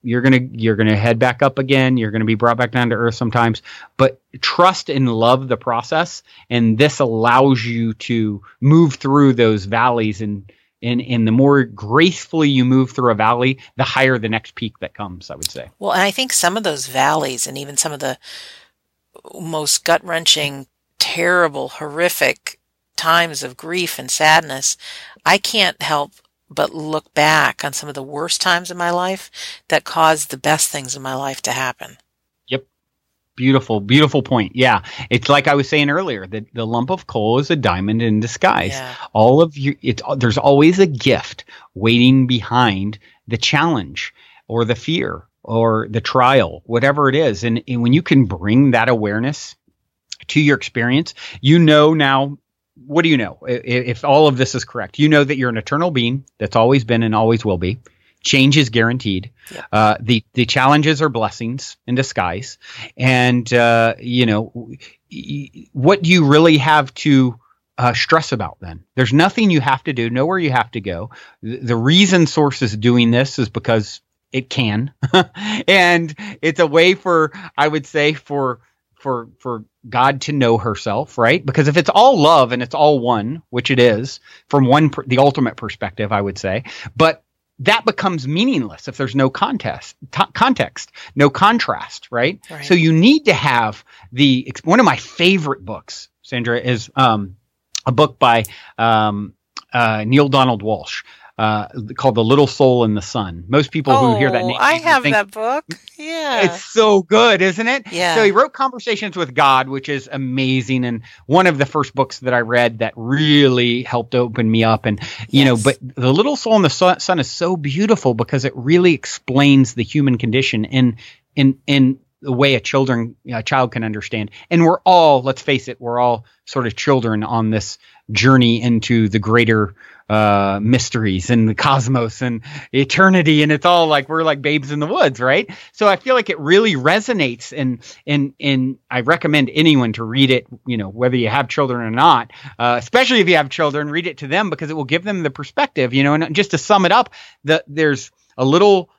You're gonna you're gonna head back up again. You're gonna be brought back down to earth sometimes. But trust and love the process, and this allows you to move through those valleys and and and the more gracefully you move through a valley, the higher the next peak that comes. I would say. Well, and I think some of those valleys, and even some of the most gut wrenching, terrible, horrific times of grief and sadness, I can't help but look back on some of the worst times in my life that caused the best things in my life to happen. Yep. Beautiful, beautiful point. Yeah. It's like I was saying earlier that the lump of coal is a diamond in disguise. Yeah. All of you, it's, there's always a gift waiting behind the challenge or the fear or the trial, whatever it is. And, and when you can bring that awareness to your experience, you know now what do you know? If all of this is correct, you know that you're an eternal being that's always been and always will be. Change is guaranteed. Yeah. Uh, the the challenges are blessings in disguise, and uh, you know what do you really have to uh, stress about then? There's nothing you have to do, nowhere you have to go. The, the reason Source is doing this is because it can, and it's a way for I would say for for for God to know herself, right? Because if it's all love and it's all one, which it is from one the ultimate perspective, I would say, but that becomes meaningless if there's no contest, t- context, no contrast, right? right? So you need to have the one of my favorite books, Sandra, is um, a book by um, uh, Neale Donald Walsch uh, called The Little Soul and the Sun. Most people oh, who hear that oh, name. I have think, that book. Yeah. It's so good, isn't it? Yeah. So he wrote Conversations with God, which is amazing. And one of the first books that I read that really helped open me up. And, you yes. know, but The Little Soul and the Sun is so beautiful because it really explains the human condition in, in, in, the way a children a child can understand and we're all let's face it we're all sort of children on this journey into the greater uh, mysteries and the cosmos and eternity, and it's all like we're like babes in the woods, right? So I feel like it really resonates, and and and I recommend anyone to read it. You know, whether you have children or not, uh, especially if you have children, read it to them because it will give them the perspective. You know, and just to sum it up, that there's a little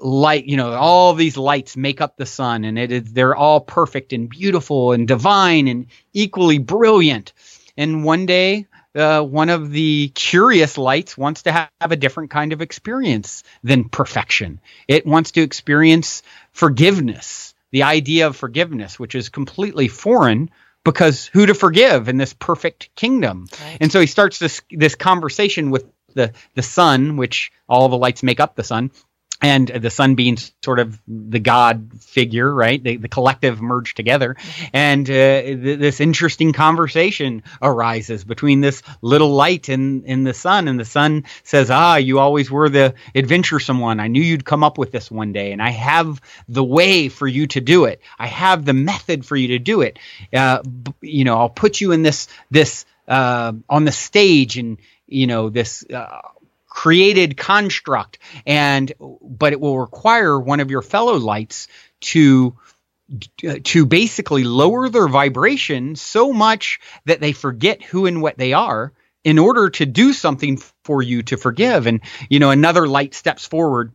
light you know all these lights make up the sun and it is they're all perfect and beautiful and divine and equally brilliant and one day uh, one of the curious lights wants to have, have a different kind of experience than perfection. It wants to experience forgiveness, the idea of forgiveness, which is completely foreign because who to forgive in this perfect kingdom? Right. And so he starts this this conversation with the the sun, which all the lights make up the sun, and the sun being sort of the god figure, right? The, the collective merge together, and uh, th- this interesting conversation arises between this little light and in the sun, and the sun says, "Ah, you always were the adventuresome one. I knew you'd come up with this one day, and I have the way for you to do it. I have the method for you to do it. Uh, b- you know, I'll put you in this this uh, on the stage, and you know this." Uh, created construct and but it will require one of your fellow lights to to basically lower their vibration so much that they forget who and what they are in order to do something for you to forgive. And you know another light steps forward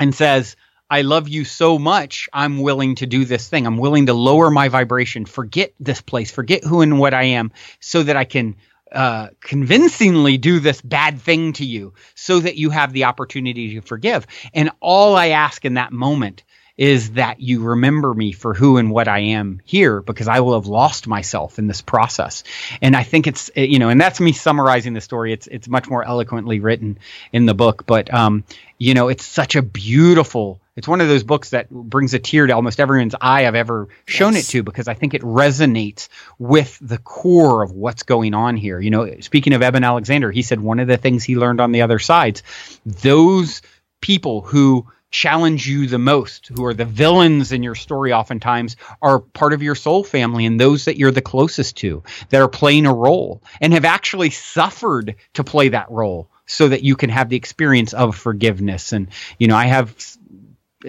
and says I love you so much, I'm willing to do this thing. I'm willing to lower my vibration, forget this place, forget who and what I am, so that I can uh, convincingly do this bad thing to you so that you have the opportunity to forgive. And all I ask in that moment is that you remember me for who and what I am here because I will have lost myself in this process. And I think it's you know, and that's me summarizing the story. It's it's much more eloquently written in the book, but um, you know, it's such a beautiful it's one of those books that brings a tear to almost everyone's eye I've ever shown yes. it to because I think it resonates with the core of what's going on here. You know, speaking of Eben Alexander, he said one of the things he learned on the other sides, those people who challenge you the most, who are the villains in your story oftentimes, are part of your soul family and those that you're the closest to that are playing a role and have actually suffered to play that role so that you can have the experience of forgiveness. And, you know, I have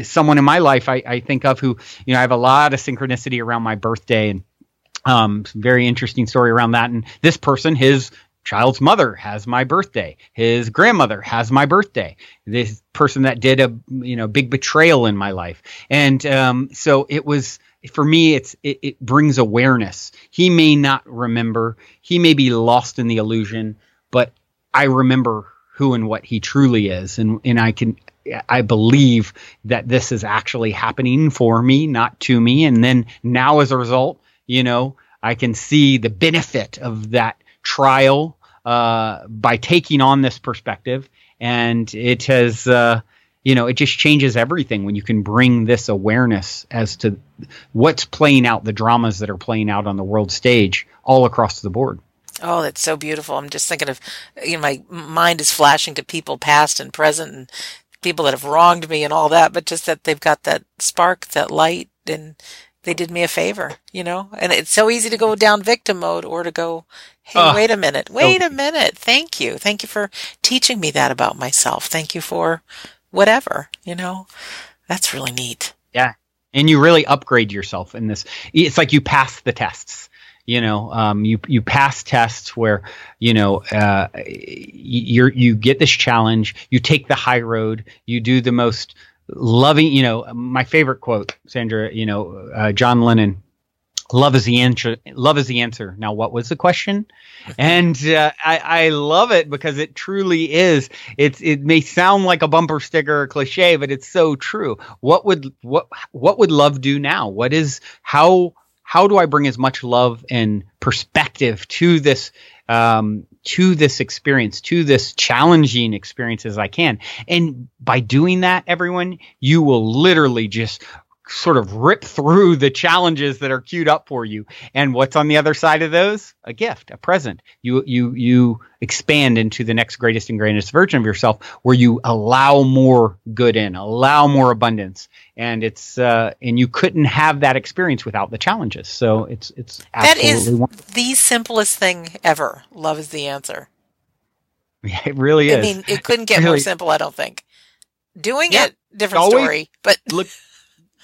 someone in my life I, I think of who, you know, I have a lot of synchronicity around my birthday and Um, very interesting story around that. And this person, his child's mother has my birthday. His grandmother has my birthday. This person that did a you know big betrayal in my life, and um, so it was for me. It's it, it brings awareness. He may not remember. He may be lost in the illusion, but I remember who and what he truly is, and and I can I believe that this is actually happening for me, not to me. And then now, as a result, you know, I can see the benefit of that trial uh, by taking on this perspective, and it has. Uh, you know, it just changes everything when you can bring this awareness as to what's playing out, the dramas that are playing out on the world stage all across the board. Oh, that's so beautiful. I'm just thinking of, you know, my mind is flashing to people past and present and people that have wronged me and all that, but just that they've got that spark, that light, and they did me a favor, you know? And it's so easy to go down victim mode or to go, hey, uh, wait a minute, wait a minute. Thank you. Thank you for teaching me that about myself. Thank you for whatever, you know? That's really neat. Yeah. And you really upgrade yourself in this. It's like you pass the tests. You know, um, you you pass tests where you know uh, you you get this challenge. You take the high road. You do the most loving, you know, my favorite quote, Sandra, you know, uh, John Lennon, love is the answer. Love is the answer. Now, what was the question? and uh, I, I love it because it truly is. It's it may sound like a bumper sticker or cliche, but it's so true. What would what what would love do now? What is how how do I bring as much love and perspective to this um, to this experience, to this challenging experience as I can. And by doing that, everyone, you will literally just sort of rip through the challenges that are queued up for you. And what's on the other side of those? A gift, a present. You you you expand into the next greatest and greatest version of yourself where you allow more good in, allow more abundance. And it's uh and you couldn't have that experience without the challenges. So it's it's That is wonderful. the simplest thing ever. Love is the answer. Yeah, it really is. I mean, it couldn't get really. more simple, I don't think. Doing yeah, it, different story. But look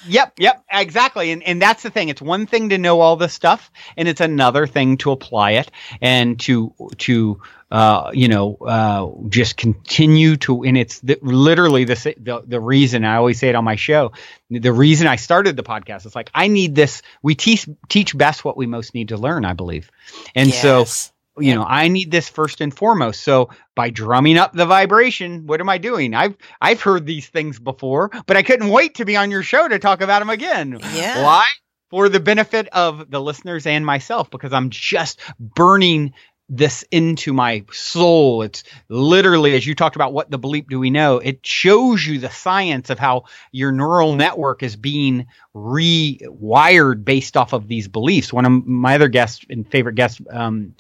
Yep, yep, exactly. And and that's the thing. It's one thing to know all this stuff, and it's another thing to apply it and to to uh, you know uh, just continue to. And it's the, literally the, the the reason I always say it on my show. The reason I started the podcast is like I need this. We teach teach best what we most need to learn. I believe, and yes. so you know i need this first and foremost. So by drumming up the vibration what am i doing? I've i've heard these things before but i couldn't wait to be on your show to talk about them again. Yeah. Why? For the benefit of the listeners and myself because i'm just burning this into my soul. It's literally, as you talked about, what the bleep do we know? It shows you the science of how your neural network is being rewired based off of these beliefs. One of my other guests and favorite guests, um,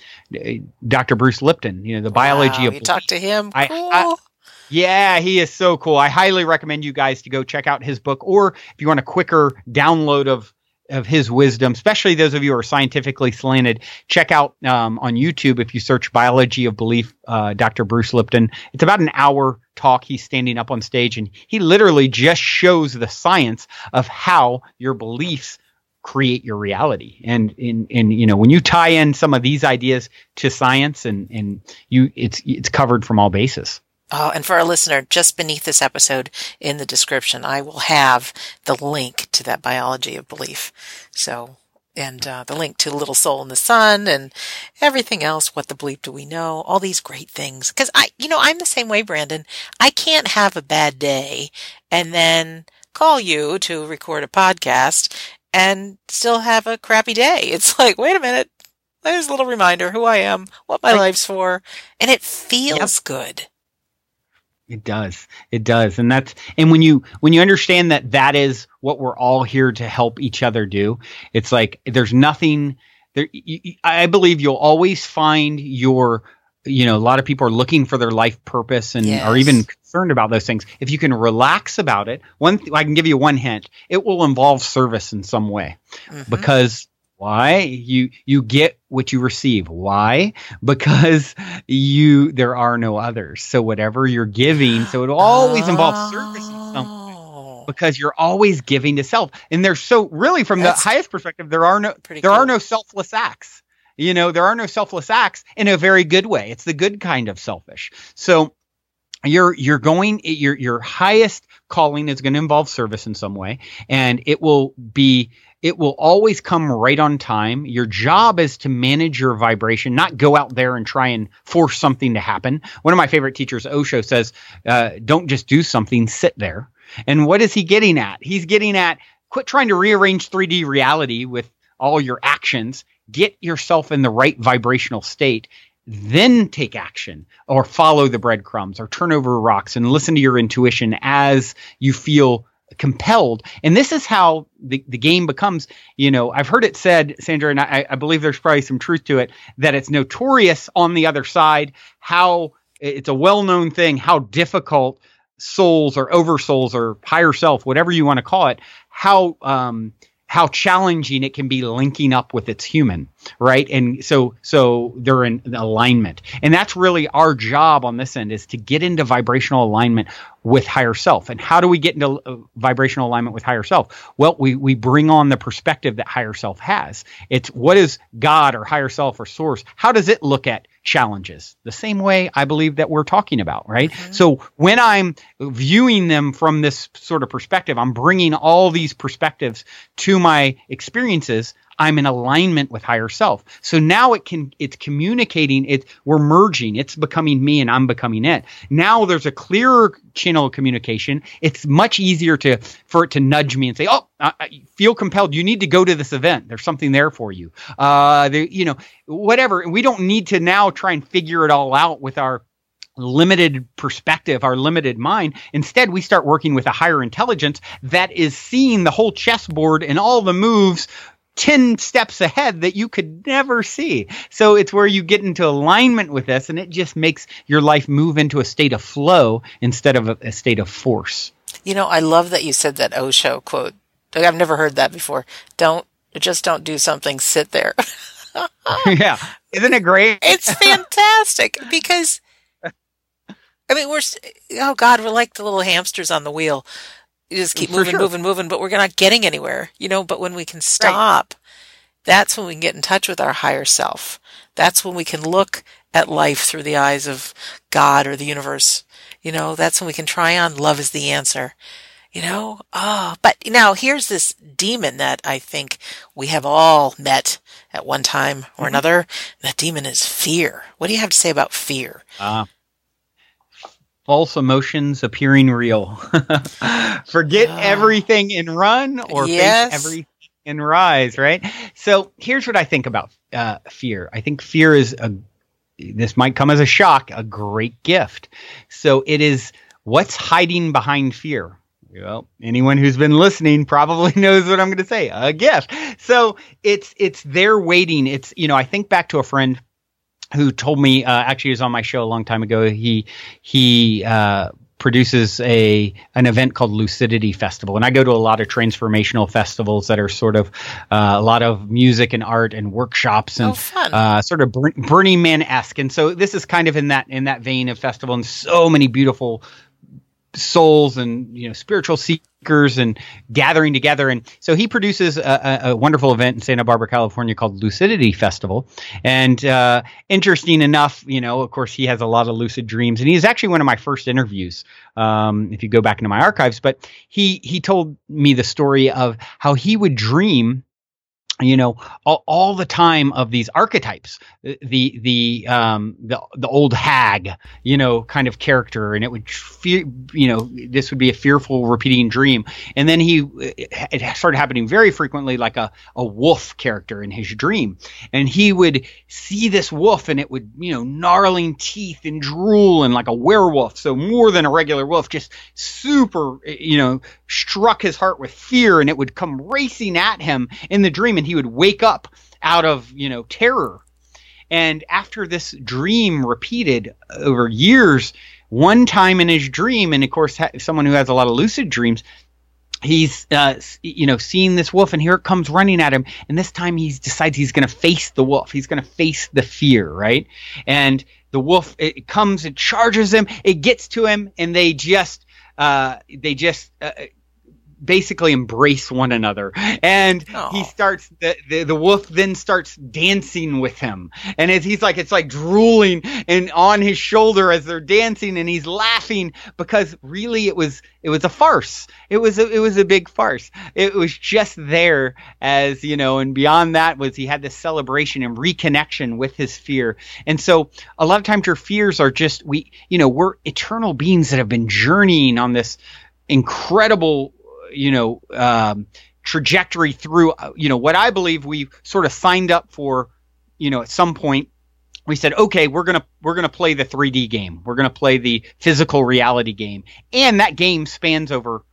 Dr. Bruce Lipton, you know, the biology wow, of. You talked to him. Cool. I, I, yeah, he is so cool. I highly recommend you guys to go check out his book, or if you want a quicker download of of his wisdom, especially those of you who are scientifically slanted. Check out um, on YouTube if you search Biology of Belief, uh, Dr. Bruce Lipton. It's about an hour talk. He's standing up on stage and he literally just shows the science of how your beliefs create your reality. And in, in you know when you tie in some of these ideas to science and and you it's it's covered from all bases. Oh, and for our listener, just beneath this episode in the description, I will have the link to that biology of belief. So, and uh, the link to Little Soul and the Sun and everything else. What the bleep do we know? All these great things. Because I, you know, I'm the same way, Brandon. I can't have a bad day and then call you to record a podcast and still have a crappy day. It's like, wait a minute. There's a little reminder who I am, what my life's for, and it feels yep. good. It does. It does. And that's and when you when you understand that that is what we're all here to help each other do, it's like there's nothing there you, I believe you'll always find your you know, a lot of people are looking for their life purpose and yes. are even concerned about those things. If you can relax about it, one th- I can give you one hint. It will involve service in some way. Mm-hmm. Because why? You you get what you receive. Why? Because you there are no others. So whatever you're giving, so it'll always involve service. Oh. Because you're always giving to self. And there's so really from That's the highest perspective, there are no there cool. are no selfless acts. You know, there are no selfless acts in a very good way. It's the good kind of selfish. So you're you're going your your highest calling is going to involve service in some way and it will be it will always come right on time. Your job is to manage your vibration, not go out there and try and force something to happen. One of my favorite teachers, Osho, says, uh, don't just do something, sit there. And what is he getting at? He's getting at quit trying to rearrange 3D reality with all your actions. Get yourself in the right vibrational state then take action or follow the breadcrumbs or turn over rocks and listen to your intuition as you feel compelled. And this is how the, the game becomes, you know, I've heard it said, Sandra, and I, I believe there's probably some truth to it, that it's notorious on the other side how it's a well known thing how difficult souls or oversouls or higher self, whatever you want to call it, how um, how challenging it can be linking up with its human, right? And so so they're in alignment. And that's really our job on this end is to get into vibrational alignment with higher self. And how do we get into uh, vibrational alignment with higher self? Well, we we bring on the perspective that higher self has. It's what is God or higher self or source? How does it look at challenges the same way I believe that we're talking about, right? Mm-hmm. So when I'm viewing them from this sort of perspective, I'm bringing all these perspectives to my experiences I'm in alignment with higher self. So now it can it's communicating it we're merging. It's becoming me and I'm becoming it. Now there's a clearer channel of communication. It's much easier to for it to nudge me and say, "Oh, I, feel compelled. You need to go to this event. There's something there for you." Uh, you know, whatever. We don't need to now try and figure it all out with our limited perspective, our limited mind. Instead, we start working with a higher intelligence that is seeing the whole chessboard and all the moves 10 steps ahead that you could never see. So it's where you get into alignment with this and it just makes your life move into a state of flow instead of a, a state of force. You know, I love that you said that Osho quote. I've never heard that before. Don't just don't do something, sit there. yeah. Isn't it great? it's fantastic because I mean, we're oh god, we're like the little hamsters on the wheel. You just keep moving, sure. moving, moving, but we're not getting anywhere, you know. But when we can stop, right. that's when we can get in touch with our higher self. That's when we can look at life through the eyes of God or the universe. You know, that's when we can try on love is the answer. You know, oh, but now here's this demon that I think we have all met at one time or mm-hmm. another. That demon is fear. What do you have to say about fear? Uh, false emotions appearing real. Forget uh, everything and run or yes. face everything and rise, right? So here's what I think about uh, fear. I think fear is a, this might come as a shock, a great gift. So it is what's hiding behind fear. Well, anyone who's been listening probably knows what I'm going to say. A gift. So it's it's there waiting. It's you know I think back to a friend who told me uh, actually he was on my show a long time ago. He he uh, produces a an event called Lucidity Festival, and I go to a lot of transformational festivals that are sort of uh, a lot of music and art and workshops and oh, uh, sort of Burning Man esque. And so this is kind of in that in that vein of festival, and so many beautiful souls and you know spiritual seekers and gathering together. And so he produces a, a, wonderful event in santa barbara california called lucidity festival. And uh, interesting enough you know of course he has a lot of lucid dreams. And he's actually one of my first interviews um, if you go back into my archives. But he he told me the story of how he would dream you know all, all, the time of these archetypes the the um the the old hag you know kind of character and it would you know this would be a fearful repeating dream. And then he it started happening very frequently like a a wolf character in his dream. And he would see this wolf and it would you know gnarling teeth and drool and like a werewolf. So more than a regular wolf just super you know struck his heart with fear and it would come racing at him in the dream and he would wake up out of you know terror. And after this dream repeated over years one time in his dream and of course someone who has a lot of lucid dreams he's uh, you know seeing this wolf and here it comes running at him. And this time he decides he's going to face the wolf. He's going to face the fear right? And the wolf it comes it charges him it gets to him and they just uh, they just uh, basically embrace one another. And Aww. he oh. starts the, the, the wolf then starts dancing with him. And as he's like it's like drooling and on his shoulder as they're dancing and he's laughing because really it was it was a farce. It was a, it was a big farce. It was just there as you know and beyond that was he had this celebration and reconnection with his fear. And so a lot of times your fears are just we you know we're eternal beings that have been journeying on this incredible you know, um, trajectory through, uh, you know, what I believe we sort of signed up for, you know, at some point we said, okay, we're gonna we're gonna play the 3D game. We're gonna play the physical reality game, and that game spans over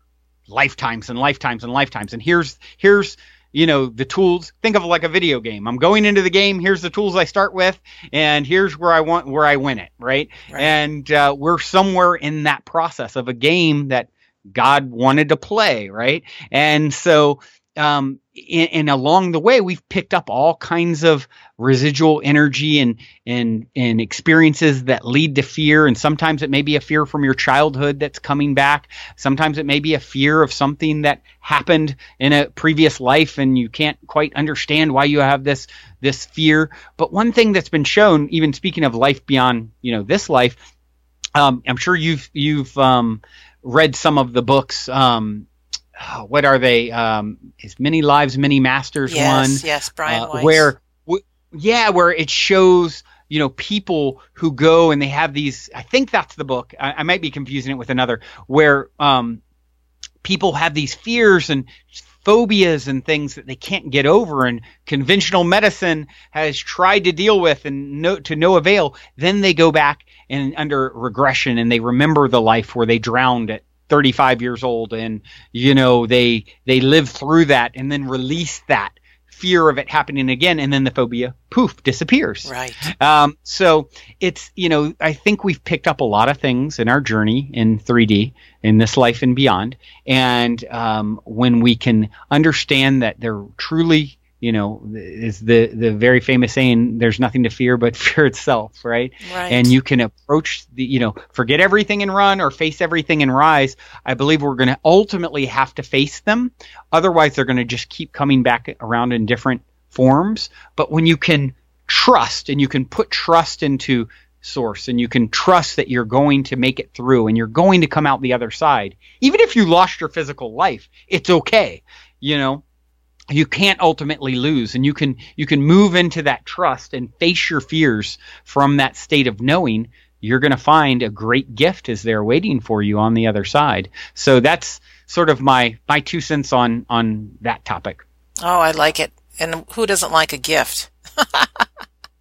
lifetimes and lifetimes and lifetimes. And here's here's you know the tools. Think of it like a video game. I'm going into the game. Here's the tools I start with, and here's where I want where I win it. Right, right. and uh, we're somewhere in that process of a game that God wanted to play, right? And so, um, and, along the way, we've picked up all kinds of residual energy and and and experiences that lead to fear. And sometimes it may be a fear from your childhood that's coming back. Sometimes it may be a fear of something that happened in a previous life, and you can't quite understand why you have this this fear. But one thing that's been shown, even speaking of life beyond you know this life, um, I'm sure you've you've um, read some of the books. Um, what are they? Um, is Many Lives, Many Masters yes, one? Yes, Brian uh, Where, w- yeah, where it shows you know people who go and they have these. I think that's the book. I, I might be confusing it with another where um, people have these fears and phobias and things that they can't get over and conventional medicine has tried to deal with and no, to no avail then they go back and under regression and they remember the life where they drowned at 35 years old and you know they they live through that and then release that fear of it happening again and then the phobia poof disappears. Right. Um, so it's you know i think we've picked up a lot of things in our journey in 3d in this life and beyond and um, when we can understand that they're truly you know, is the the very famous saying, "There's nothing to fear but fear itself," right? Right. And you can approach the, you know, forget everything and run, or face everything and rise. I believe we're going to ultimately have to face them. Otherwise, they're going to just keep coming back around in different forms. But when you can trust and you can put trust into source and you can trust that you're going to make it through and you're going to come out the other side even if you lost your physical life it's okay you know you can't ultimately lose and you can you can move into that trust and face your fears from that state of knowing you're going to find a great gift is there waiting for you on the other side. So that's sort of my my two cents on on that topic. Oh i like it. And who doesn't like a gift?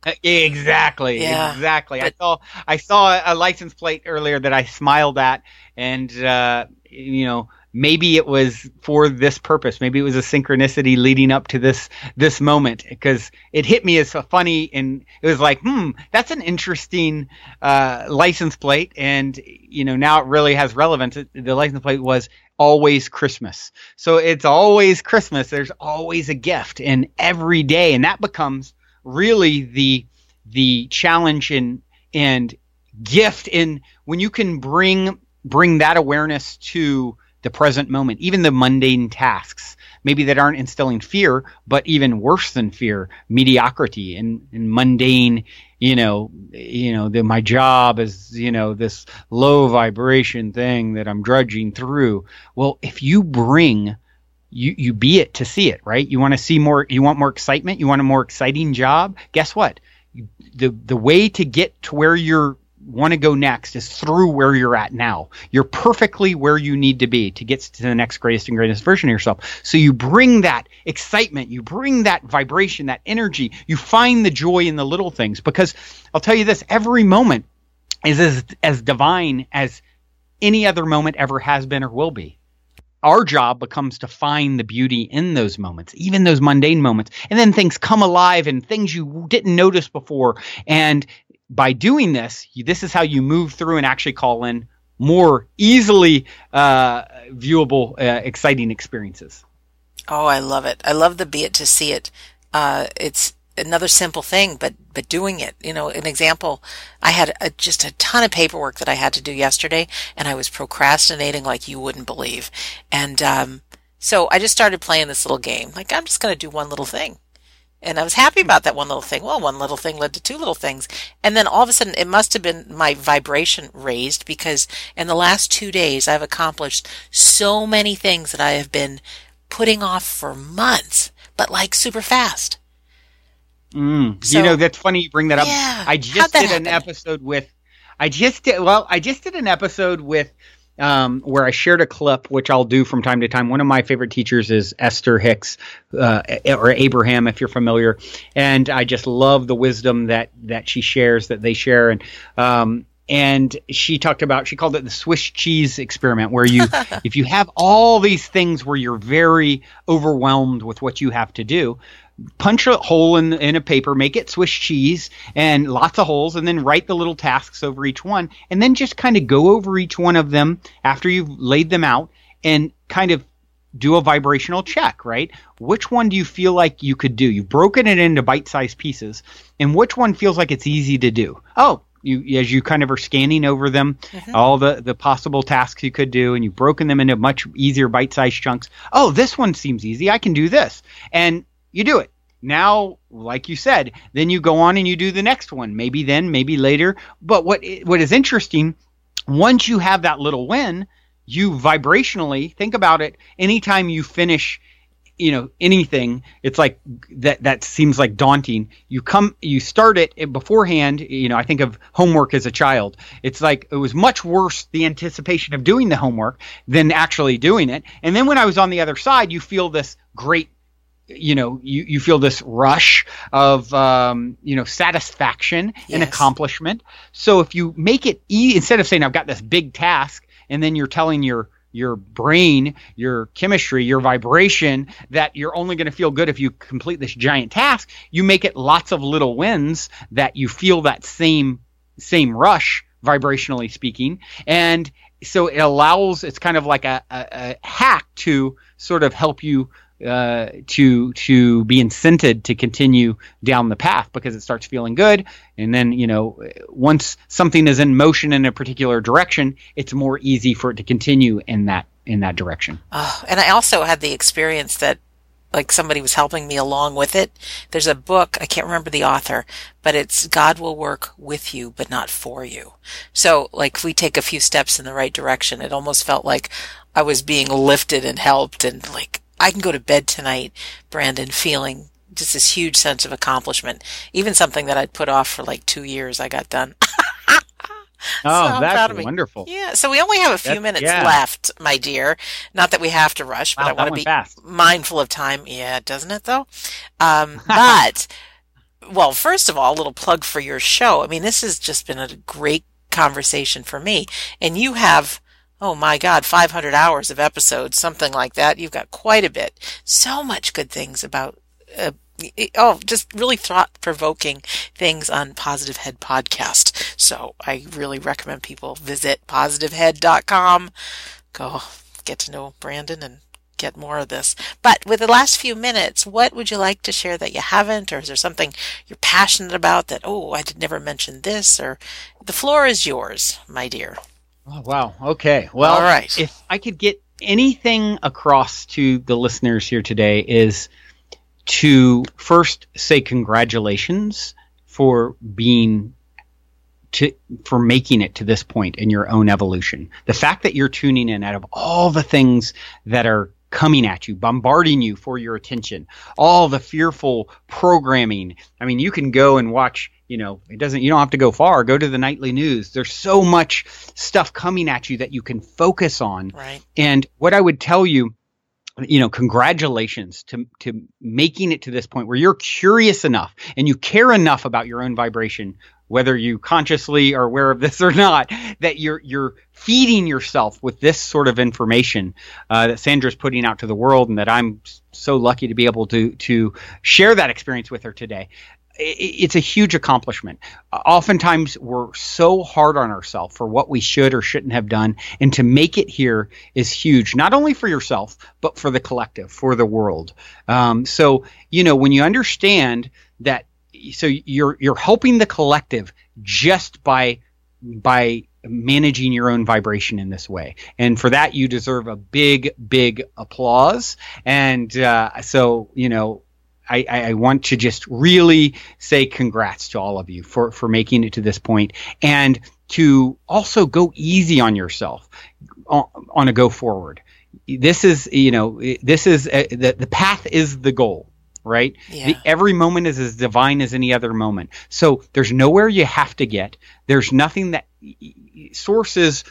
Uh, exactly yeah, exactly. But, i saw i saw a license plate earlier that i smiled at and uh you know maybe it was for this purpose. Maybe it was a synchronicity leading up to this this moment because it hit me as funny and it was like, hmm, that's an interesting uh, license plate, and you know now it really has relevance. The license plate was always Christmas, so it's always Christmas. There's always a gift in every day, and that becomes really the the challenge and and gift in when you can bring bring that awareness to the present moment, even the mundane tasks, maybe that aren't instilling fear, but even worse than fear, mediocrity and, and mundane, you know, you know, the, my job is, you know, this low vibration thing that I'm drudging through. Well, if you bring you you be it to see it, right? You want to see more you want more excitement, you want a more exciting job. Guess what? The the way to get to where you're want to go next is through where you're at now. You're perfectly where you need to be to get to the next greatest and greatest version of yourself. So you bring that excitement, you bring that vibration, that energy, you find the joy in the little things. Because I'll tell you this every moment is as, as divine as any other moment ever has been or will be. Our job becomes to find the beauty in those moments, even those mundane moments. And then things come alive and things you didn't notice before. And by doing this, this is how you move through and actually call in more easily uh, viewable, uh, exciting experiences. Oh, I love it. I love the be it to see it. Uh, it's another simple thing, but but doing it. You know, an example. I had a, just a ton of paperwork that I had to do yesterday, and I was procrastinating like you wouldn't believe. And um, So I just started playing this little game. Like, I'm just going to do one little thing. And I was happy about that one little thing. Well, one little thing led to two little things. And then all of a sudden, it must have been my vibration raised because in the last two days, I've accomplished so many things that I have been putting off for months, but like super fast. Mm. So, you know, that's funny you bring that up. Yeah, I just did an episode with, I just did, well, I just did an episode with, um, where I shared a clip, which I'll do from time to time. One of my favorite teachers is Esther Hicks, uh, or Abraham, if you're familiar. And I just love the wisdom that, that she shares, that they share. And, um, and she talked about she called it the swiss cheese experiment where you if you have all these things where you're very overwhelmed with what you have to do punch a hole in in a paper make it swiss cheese and lots of holes and then write the little tasks over each one and then just kind of go over each one of them after you've laid them out and kind of do a vibrational check, right? Which one do you feel like you could do? You've broken it into bite-sized pieces, and which one feels like it's easy to do? Oh, you as you kind of are scanning over them, mm-hmm. all the the possible tasks you could do, and you've broken them into much easier bite-sized chunks. Oh, this one seems easy. I can do this, and you do it. Now, like you said, then you go on and you do the next one. Maybe then, maybe later. But what what is interesting, once you have that little win, you vibrationally think about it. Anytime you finish you know anything it's like that that seems like daunting you come you start it beforehand you know i think of homework as a child it's like it was much worse the anticipation of doing the homework than actually doing it and then when i was on the other side you feel this great you know you, you feel this rush of um, you know satisfaction yes. and accomplishment so if you make it e- instead of saying i've got this big task and then you're telling your your brain, your chemistry, your vibration that you're only going to feel good if you complete this giant task. You make it lots of little wins that you feel that same same rush vibrationally speaking and so it allows it's kind of like a, a, a hack to sort of help you uh, to to be incented to continue down the path because it starts feeling good, and then you know once something is in motion in a particular direction, it's more easy for it to continue in that in that direction. Oh, and I also had the experience that like somebody was helping me along with it. There's a book, I can't remember the author, but it's God will work with you, but not for you. So like if we take a few steps in the right direction, it almost felt like I was being lifted and helped and like I can go to bed tonight, Brandon, feeling just this huge sense of accomplishment. Even something that I'd put off for like two years, I got done. oh, so that's wonderful. Yeah. So we only have a few that's, minutes yeah. left, my dear. Not that we have to rush, but wow, I want to be fast. mindful of time. Yeah, doesn't it though? Um, but, well, first of all, a little plug for your show. I mean, this has just been a great conversation for me. And you have oh my God, 500 hours of episodes, something like that. You've got quite a bit. So much good things about, uh, oh, just really thought provoking things on Positive Head podcast. So I really recommend people visit positivehead.com. Go get to know Brandon and get more of this. But with the last few minutes, what would you like to share that you haven't, or is there something you're passionate about that, oh, I did never mention this, or the floor is yours, my dear. Oh, wow. Okay. Well, all right. If I could get anything across to the listeners here today is to first say congratulations for being to for making it to this point in your own evolution. The fact that you're tuning in out of all the things that are coming at you, bombarding you for your attention, all the fearful programming. I mean, you can go and watch you know it doesn't you don't have to go far. Go to the nightly news. There's so much stuff coming at you that you can focus on. Right. And what i would tell you you know congratulations to to making it to this point where you're curious enough and you care enough about your own vibration whether you consciously are aware of this or not that you're you're feeding yourself with this sort of information uh, that Sandra's putting out to the world and that I'm so lucky to be able to to share that experience with her today it's a huge accomplishment. Oftentimes, we're so hard on ourselves for what we should or shouldn't have done, and to make it here is huge, not only for yourself but for the collective, for the world. Um, so, you know, when you understand that, so you're you're helping the collective just by by managing your own vibration in this way. And for that, you deserve a big, big applause. And uh, so, you know, I, I, want to just really say congrats to all of you for, for making it to this point and to also go easy on yourself on, on a go forward. This is, you know, this is a, uh, the, the path is the goal right? Yeah. The, every moment is as divine as any other moment. So there's nowhere you have to get. There's nothing that source is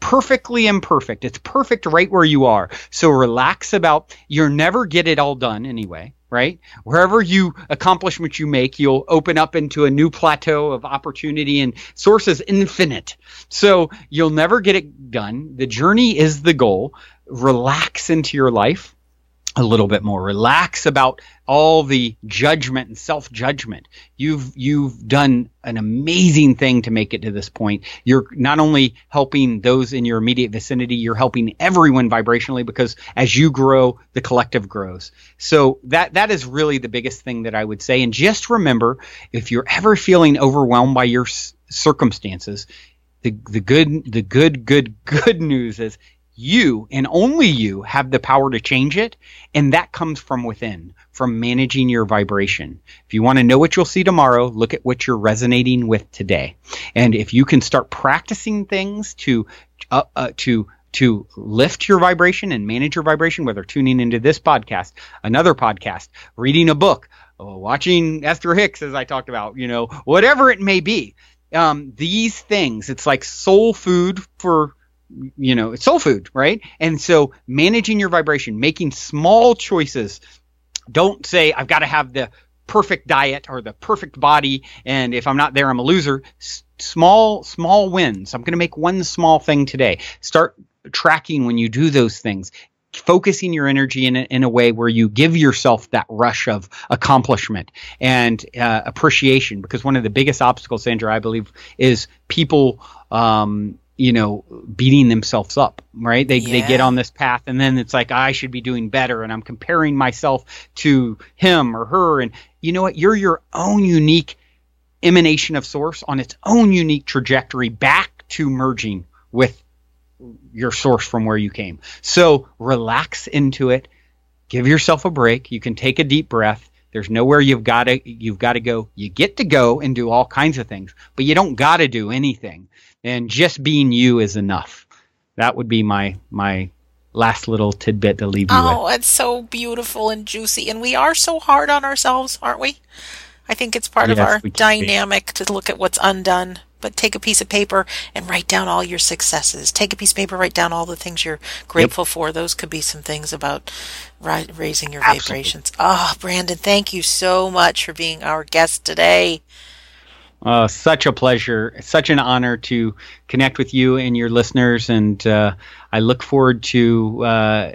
perfectly imperfect. It's perfect right where you are. So relax about you'll never get it all done anyway, right? Wherever you accomplishment you make, you'll open up into a new plateau of opportunity and source is infinite. So you'll never get it done. The journey is the goal. Relax into your life a little bit more. Relax about all the judgment and self judgment. You've you've done an amazing thing to make it to this point. You're not only helping those in your immediate vicinity, you're helping everyone vibrationally because as you grow, the collective grows. So that that is really the biggest thing that I would say. And just remember, if you're ever feeling overwhelmed by your circumstances, the the good the good good good news is you and only you have the power to change it. And that comes from within, from managing your vibration. If you want to know what you'll see tomorrow, look at what you're resonating with today. And if you can start practicing things to, uh, uh, to, to lift your vibration and manage your vibration, whether tuning into this podcast, another podcast, reading a book, watching Esther Hicks, as I talked about, you know, whatever it may be. Um, these things, it's like soul food for you know, it's soul food, right? And so managing your vibration, making small choices. Don't say, I've got to have the perfect diet or the perfect body. And if I'm not there, I'm a loser. S- small, small wins. I'm going to make one small thing today. Start tracking when you do those things focusing your energy in a, in a way where you give yourself that rush of accomplishment and uh, appreciation because one of the biggest obstacles sandra i believe is people um, you know beating themselves up right? They yeah. they get on this path and then it's like I should be doing better and I'm comparing myself to him or her. And you know what? You're your own unique emanation of source on its own unique trajectory back to merging with your source from where you came. So relax into it. Give yourself a break. You can take a deep breath. There's nowhere you've got to you've got to go. You get to go and do all kinds of things but you don't got to do anything and just being you is enough. That would be my my last little tidbit to leave you oh, with. Oh, it's so beautiful and juicy, and we are so hard on ourselves, aren't we? I think it's part yes, of our dynamic to look at what's undone. But take a piece of paper and write down all your successes. Take a piece of paper, write down all the things you're grateful yep. for. Those could be some things about ri- raising your Absolutely. vibrations. Oh, Brandon, thank you so much for being our guest today. Uh, such a pleasure, such an honor to connect with you and your listeners, and uh, I look forward to uh,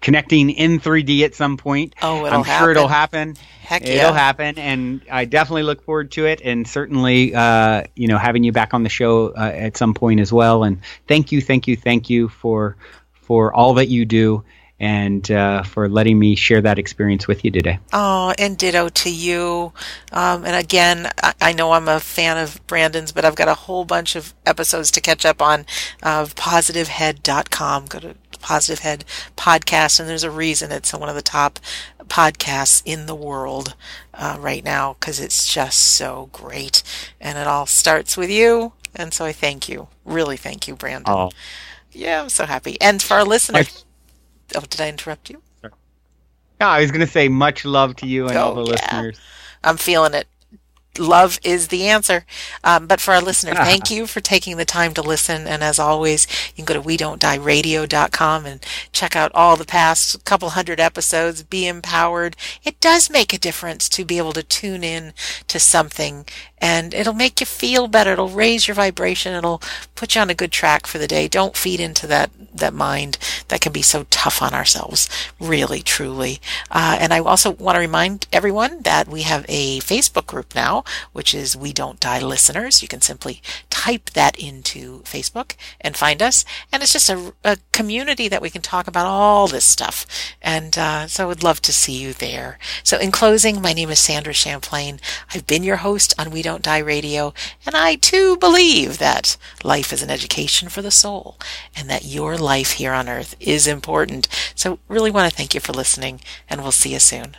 connecting in 3D at some point. Oh, it'll I'm happen. sure it'll happen. Heck yeah. It'll happen, and I definitely look forward to it, and certainly, uh, you know, having you back on the show uh, at some point as well. And thank you, thank you, thank you for for all that you do and uh, for letting me share that experience with you today. Oh, and ditto to you. Um, and again, I, I, know I'm a fan of Brandon's, but I've got a whole bunch of episodes to catch up on of positivehead.com. Go to Positive Head podcast, and there's a reason it's one of the top podcasts in the world uh, right now because it's just so great. And it all starts with you. And so I thank you. Really thank you, Brandon. Oh. Yeah, I'm so happy. And for our listeners. Oh, did I interrupt you? No, I was going to say much love to you and oh, all the yeah. listeners. I'm feeling it love is the answer. Um, but for our listener, thank you for taking the time to listen. And as always, you can go to we don't die radio.com and check out all the past couple hundred episodes. Be empowered. It does make a difference to be able to tune in to something and it'll make you feel better. It'll raise your vibration. It'll put you on a good track for the day. Don't feed into that, that mind that can be so tough on ourselves. Really, truly. Uh, and I also want to remind everyone that we have a Facebook group now which is We Don't Die Listeners. You can simply type that into Facebook and find us. And it's just a, a community that we can talk about all this stuff. And uh, so I would love to see you there. So in closing, my name is Sandra Champlain. I've been your host on We Don't Die Radio, and I too believe that life is an education for the soul and that your life here on earth is important. So really want to thank you for listening, and we'll see you soon.